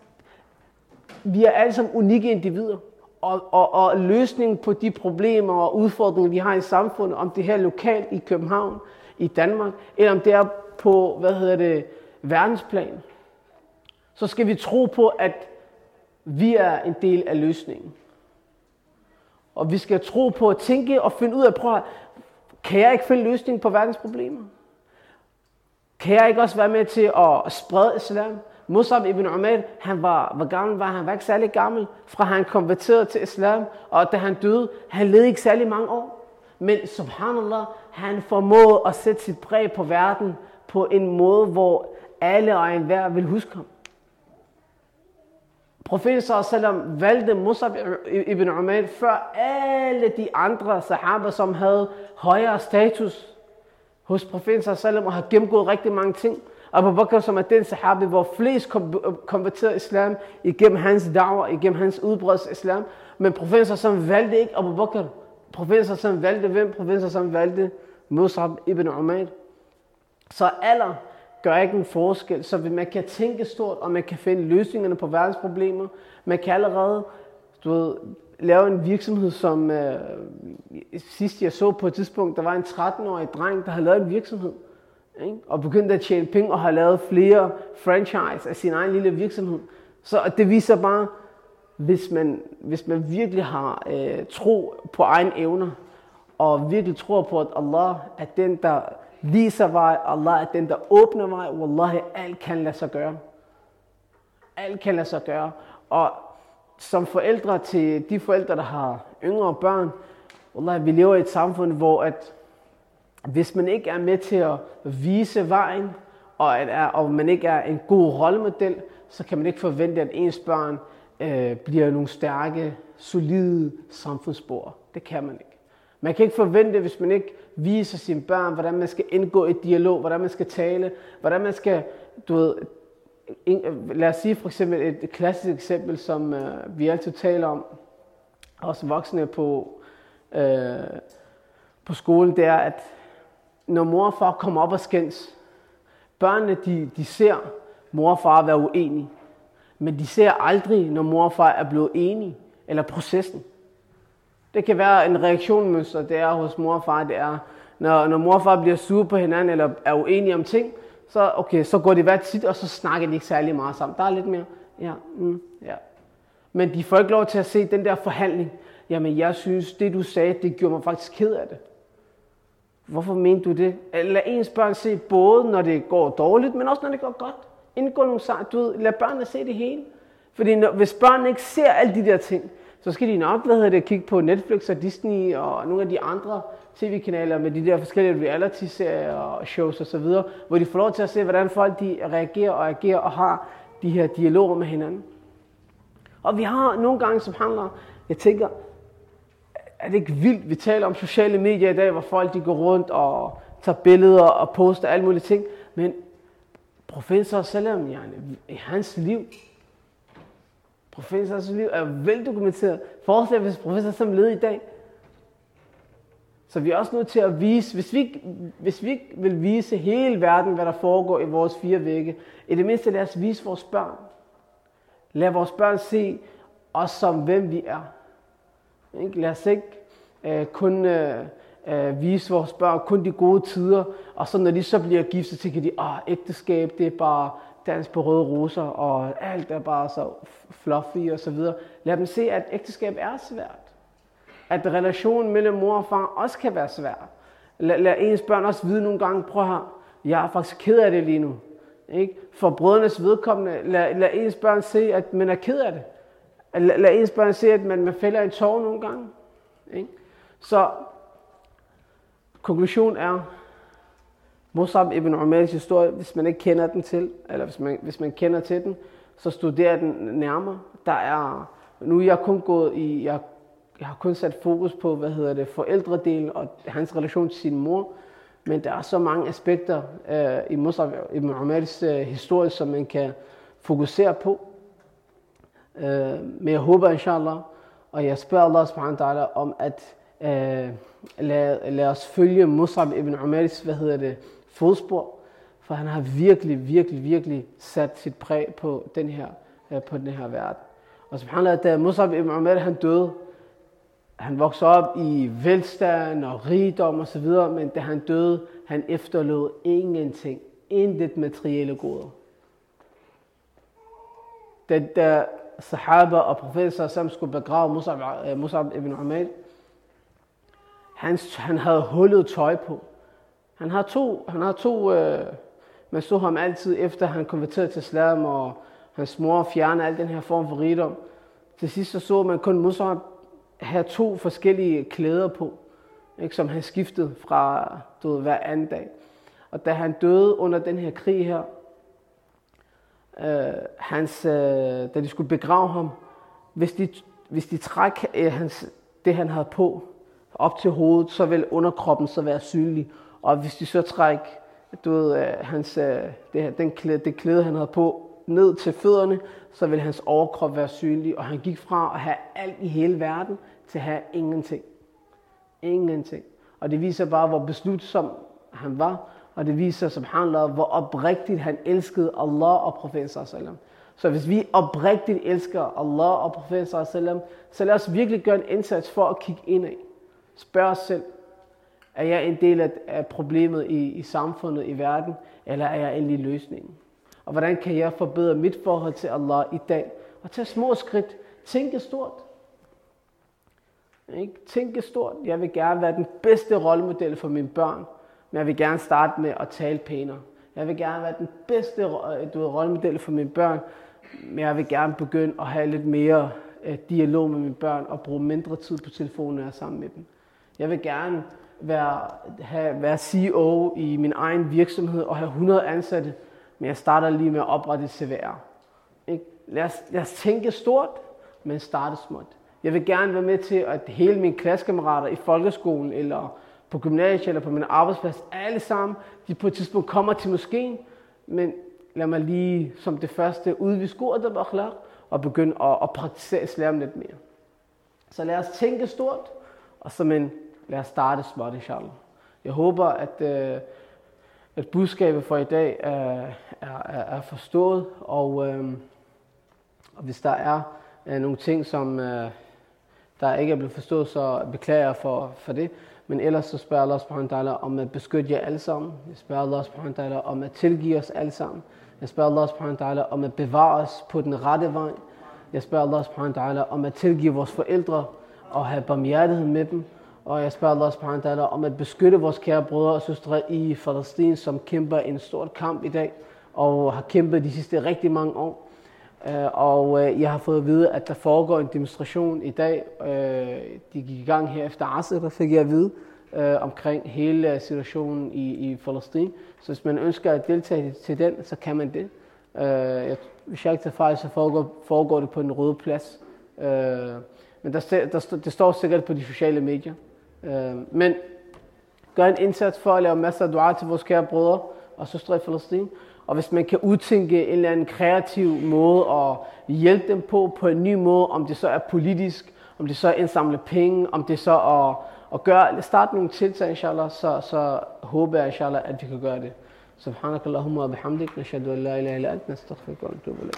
vi er alle sammen unikke individer. Og, og, og løsningen på de problemer og udfordringer, vi har i samfundet, om det her lokalt i København, i Danmark, eller om det er på, hvad hedder det, verdensplan, så skal vi tro på, at vi er en del af løsningen. Og vi skal tro på at tænke og finde ud af, prøv at, kan jeg ikke finde løsningen på verdens problemer? Kan jeg ikke også være med til at sprede islam? Musab ibn Umar, han var, hvor gammel var han? Han var ikke særlig gammel, fra han konverterede til islam, og da han døde, han levede ikke særlig mange år. Men subhanallah, han formåede at sætte sit præg på verden på en måde, hvor alle og enhver vil huske ham. Profeten sallam valgte Musab ibn Umair før alle de andre sahaba, som havde højere status hos profeten sallam og har gennemgået rigtig mange ting. Abu Bakr, som er den sahabi, hvor flest konverterede islam igennem hans da'wah, igennem hans udbredelse islam. Men profeten sallam valgte ikke Abu Bakr. Profeten sallam valgte hvem? Profeten sallam valgte Musab ibn Umair. Så alder gør ikke en forskel. Så man kan tænke stort, og man kan finde løsningerne på verdens problemer. Man kan allerede du ved, lave en virksomhed, som øh, sidst jeg så på et tidspunkt, der var en 13-årig dreng, der havde lavet en virksomhed. Ikke? Og begyndte at tjene penge og har lavet flere franchise af sin egen lille virksomhed. Så det viser bare, hvis man, hvis man virkelig har øh, tro på egen evner, og virkelig tror på, at Allah er den, der viser vej. Allah er den, der åbner vej. Wallahi, alt kan lade sig gøre. Alt kan lade sig gøre. Og som forældre til de forældre, der har yngre børn, Wallahi, vi lever i et samfund, hvor at hvis man ikke er med til at vise vejen, og, at er, og man ikke er en god rollemodel, så kan man ikke forvente, at ens børn øh, bliver nogle stærke, solide samfundsspor. Det kan man ikke. Man kan ikke forvente, hvis man ikke viser sine børn, hvordan man skal indgå i dialog, hvordan man skal tale, hvordan man skal, du ved, lad os sige for eksempel et klassisk eksempel, som øh, vi altid taler om, også voksne på, øh, på skolen, det er, at når mor og far kommer op og skændes, børnene de, de ser mor og far være uenige, men de ser aldrig, når mor og far er blevet enige, eller processen. Det kan være en reaktionmønster, det er hos mor og far, det er, når, når mor og far bliver sure på hinanden, eller er uenige om ting, så, okay, så går de hver tit, og så snakker de ikke særlig meget sammen. Der er lidt mere, ja, mm, ja. Men de får ikke lov til at se den der forhandling. Jamen, jeg synes, det du sagde, det gjorde mig faktisk ked af det. Hvorfor mente du det? Lad ens børn se både, når det går dårligt, men også når det går godt. Indgå nogle Du ved, lad børnene se det hele. Fordi når, hvis børnene ikke ser alle de der ting, så skal de nok hvad hedder det, kigge på Netflix og Disney og nogle af de andre tv-kanaler med de der forskellige reality-serier og shows osv., hvor de får lov til at se, hvordan folk de reagerer og agerer og har de her dialoger med hinanden. Og vi har nogle gange, som handler, jeg tænker, er det ikke vildt, vi taler om sociale medier i dag, hvor folk de går rundt og tager billeder og poster alle mulige ting, men professor Salam, i hans liv, Professors liv er veldokumenteret. Forestil hvis professor som led i dag. Så vi er også nødt til at vise, hvis vi, hvis vi ikke vil vise hele verden, hvad der foregår i vores fire vægge, i det mindste lad os vise vores børn. Lad vores børn se os som hvem vi er. Ikke? Lad os ikke øh, kun øh, øh, vise vores børn kun de gode tider, og så når de så bliver gift, så tænker de, at ægteskab det er bare dans på røde roser, og alt er bare så fluffy og så videre. Lad dem se, at ægteskab er svært. At relationen mellem mor og far også kan være svær. Lad, lad ens børn også vide nogle gange, prøv her, jeg er faktisk ked af det lige nu. Ikke? For brødrenes vedkommende, lad, lad ens børn se, at man er ked af det. Lad, lad ens børn se, at man, man fælder en tår nogle gange. Ikke? Så konklusion er, Musab ibn Umars historie, hvis man ikke kender den til, eller hvis man, hvis man kender til den, så studerer den nærmere. Der er, nu er jeg kun gået i, jeg, jeg har kun sat fokus på, hvad hedder det, forældredelen og hans relation til sin mor, men der er så mange aspekter øh, i Musab ibn Umars øh, historie, som man kan fokusere på. Øh, men jeg håber, inshallah, og jeg spørger Allah subhanahu wa ta'ala om at øh, lad, lad os følge Musab ibn Umars, hvad hedder det, fodspor, for han har virkelig, virkelig, virkelig sat sit præg på den her, øh, på den her verden. Og subhanallah, da Musab ibn Umar han døde, han voksede op i velstand og rigdom og så videre, men da han døde, han efterlod ingenting. Intet materielle goder. Da, da sahaba og profeter som skulle begrave Musab, øh, Musab ibn Umar, han, han havde hullet tøj på. Han har to, han har to øh, man så ham altid efter han konverterede til islam, og hans mor fjernede al den her form for rigdom. Til sidst så, så man kun Musab have to forskellige klæder på, ikke, som han skiftede fra du ved, hver anden dag. Og da han døde under den her krig her, øh, hans, øh, da de skulle begrave ham, hvis de, hvis de træk øh, hans, det, han havde på, op til hovedet, så vil underkroppen så være synlig. Og hvis de så træk, du ved, øh, hans, øh, det, den klæde, det klæde, han havde på, ned til fødderne, så vil hans overkrop være synlig. Og han gik fra at have alt i hele verden til at have ingenting. Ingenting. Og det viser bare, hvor beslutsom han var. Og det viser, som handler hvor oprigtigt han elskede Allah og profeten Så hvis vi oprigtigt elsker Allah og profeten så lad os virkelig gøre en indsats for at kigge ind i. Spørg os selv, er jeg en del af problemet i, i samfundet, i verden, eller er jeg endelig løsningen? Og hvordan kan jeg forbedre mit forhold til Allah i dag? Og tage små skridt. Tænke stort. Ikke? Tænke stort. Jeg vil gerne være den bedste rollemodel for mine børn, men jeg vil gerne starte med at tale pænere. Jeg vil gerne være den bedste øh, du ved, rollemodel for mine børn, men jeg vil gerne begynde at have lidt mere uh, dialog med mine børn og bruge mindre tid på telefonen, når jeg er sammen med dem. Jeg vil gerne være, have, være CEO i min egen virksomhed og have 100 ansatte, men jeg starter lige med at oprette et CVR. Ikke? Lad, os, lad os tænke stort, men starte småt. Jeg vil gerne være med til, at hele mine klassekammerater i folkeskolen, eller på gymnasiet, eller på min arbejdsplads, alle sammen, de på et tidspunkt kommer til moskeen, men lad mig lige som det første udvise god og og begynde at, at praktisere islam lidt mere. Så lad os tænke stort, og som en lad os starte småt, inshallah. Jeg håber, at, øh, at budskabet for i dag er, er, er forstået, og, øh, og hvis der er øh, nogle ting, som øh, der ikke er blevet forstået, så beklager jeg for, for det. Men ellers så spørger Allah subhanahu wa ta'ala om at beskytte jer alle sammen. Jeg spørger Allah subhanahu wa ta'ala om at tilgive os alle sammen. Jeg spørger Allah subhanahu wa ta'ala om at bevare os på den rette vej. Jeg spørger Allah subhanahu wa ta'ala om at tilgive vores forældre og have barmhjertighed med dem. Og jeg spørger Allah subhanahu wa ta'ala om at beskytte vores kære brødre og søstre i Palæstina, som kæmper en stor kamp i dag, og har kæmpet de sidste rigtig mange år. Øh, og øh, jeg har fået at vide, at der foregår en demonstration i dag. Øh, de gik i gang her efter Asr, der fik jeg at vide, omkring hele situationen i, i Palæstina. Så hvis man ønsker at deltage til den, så kan man det. hvis jeg ikke tager fejl, så foregår, foregår det på den røde plads. men der, der, det står sikkert på de sociale medier. Øh, men gør en indsats for at lave masser af dua til vores kære brødre og søstre i Palæstina. Og hvis man kan udtænke en eller anden kreativ måde at hjælpe dem på, på en ny måde, om det så er politisk, om det så er indsamle penge, om det så er og gør, start nogle tiltag, inshallah, så, så håber jeg, inshallah, at vi kan gøre det. سبحانك اللهم وبحمدك نشهد ان لا اله الا انت نستغفرك ونتوب اليك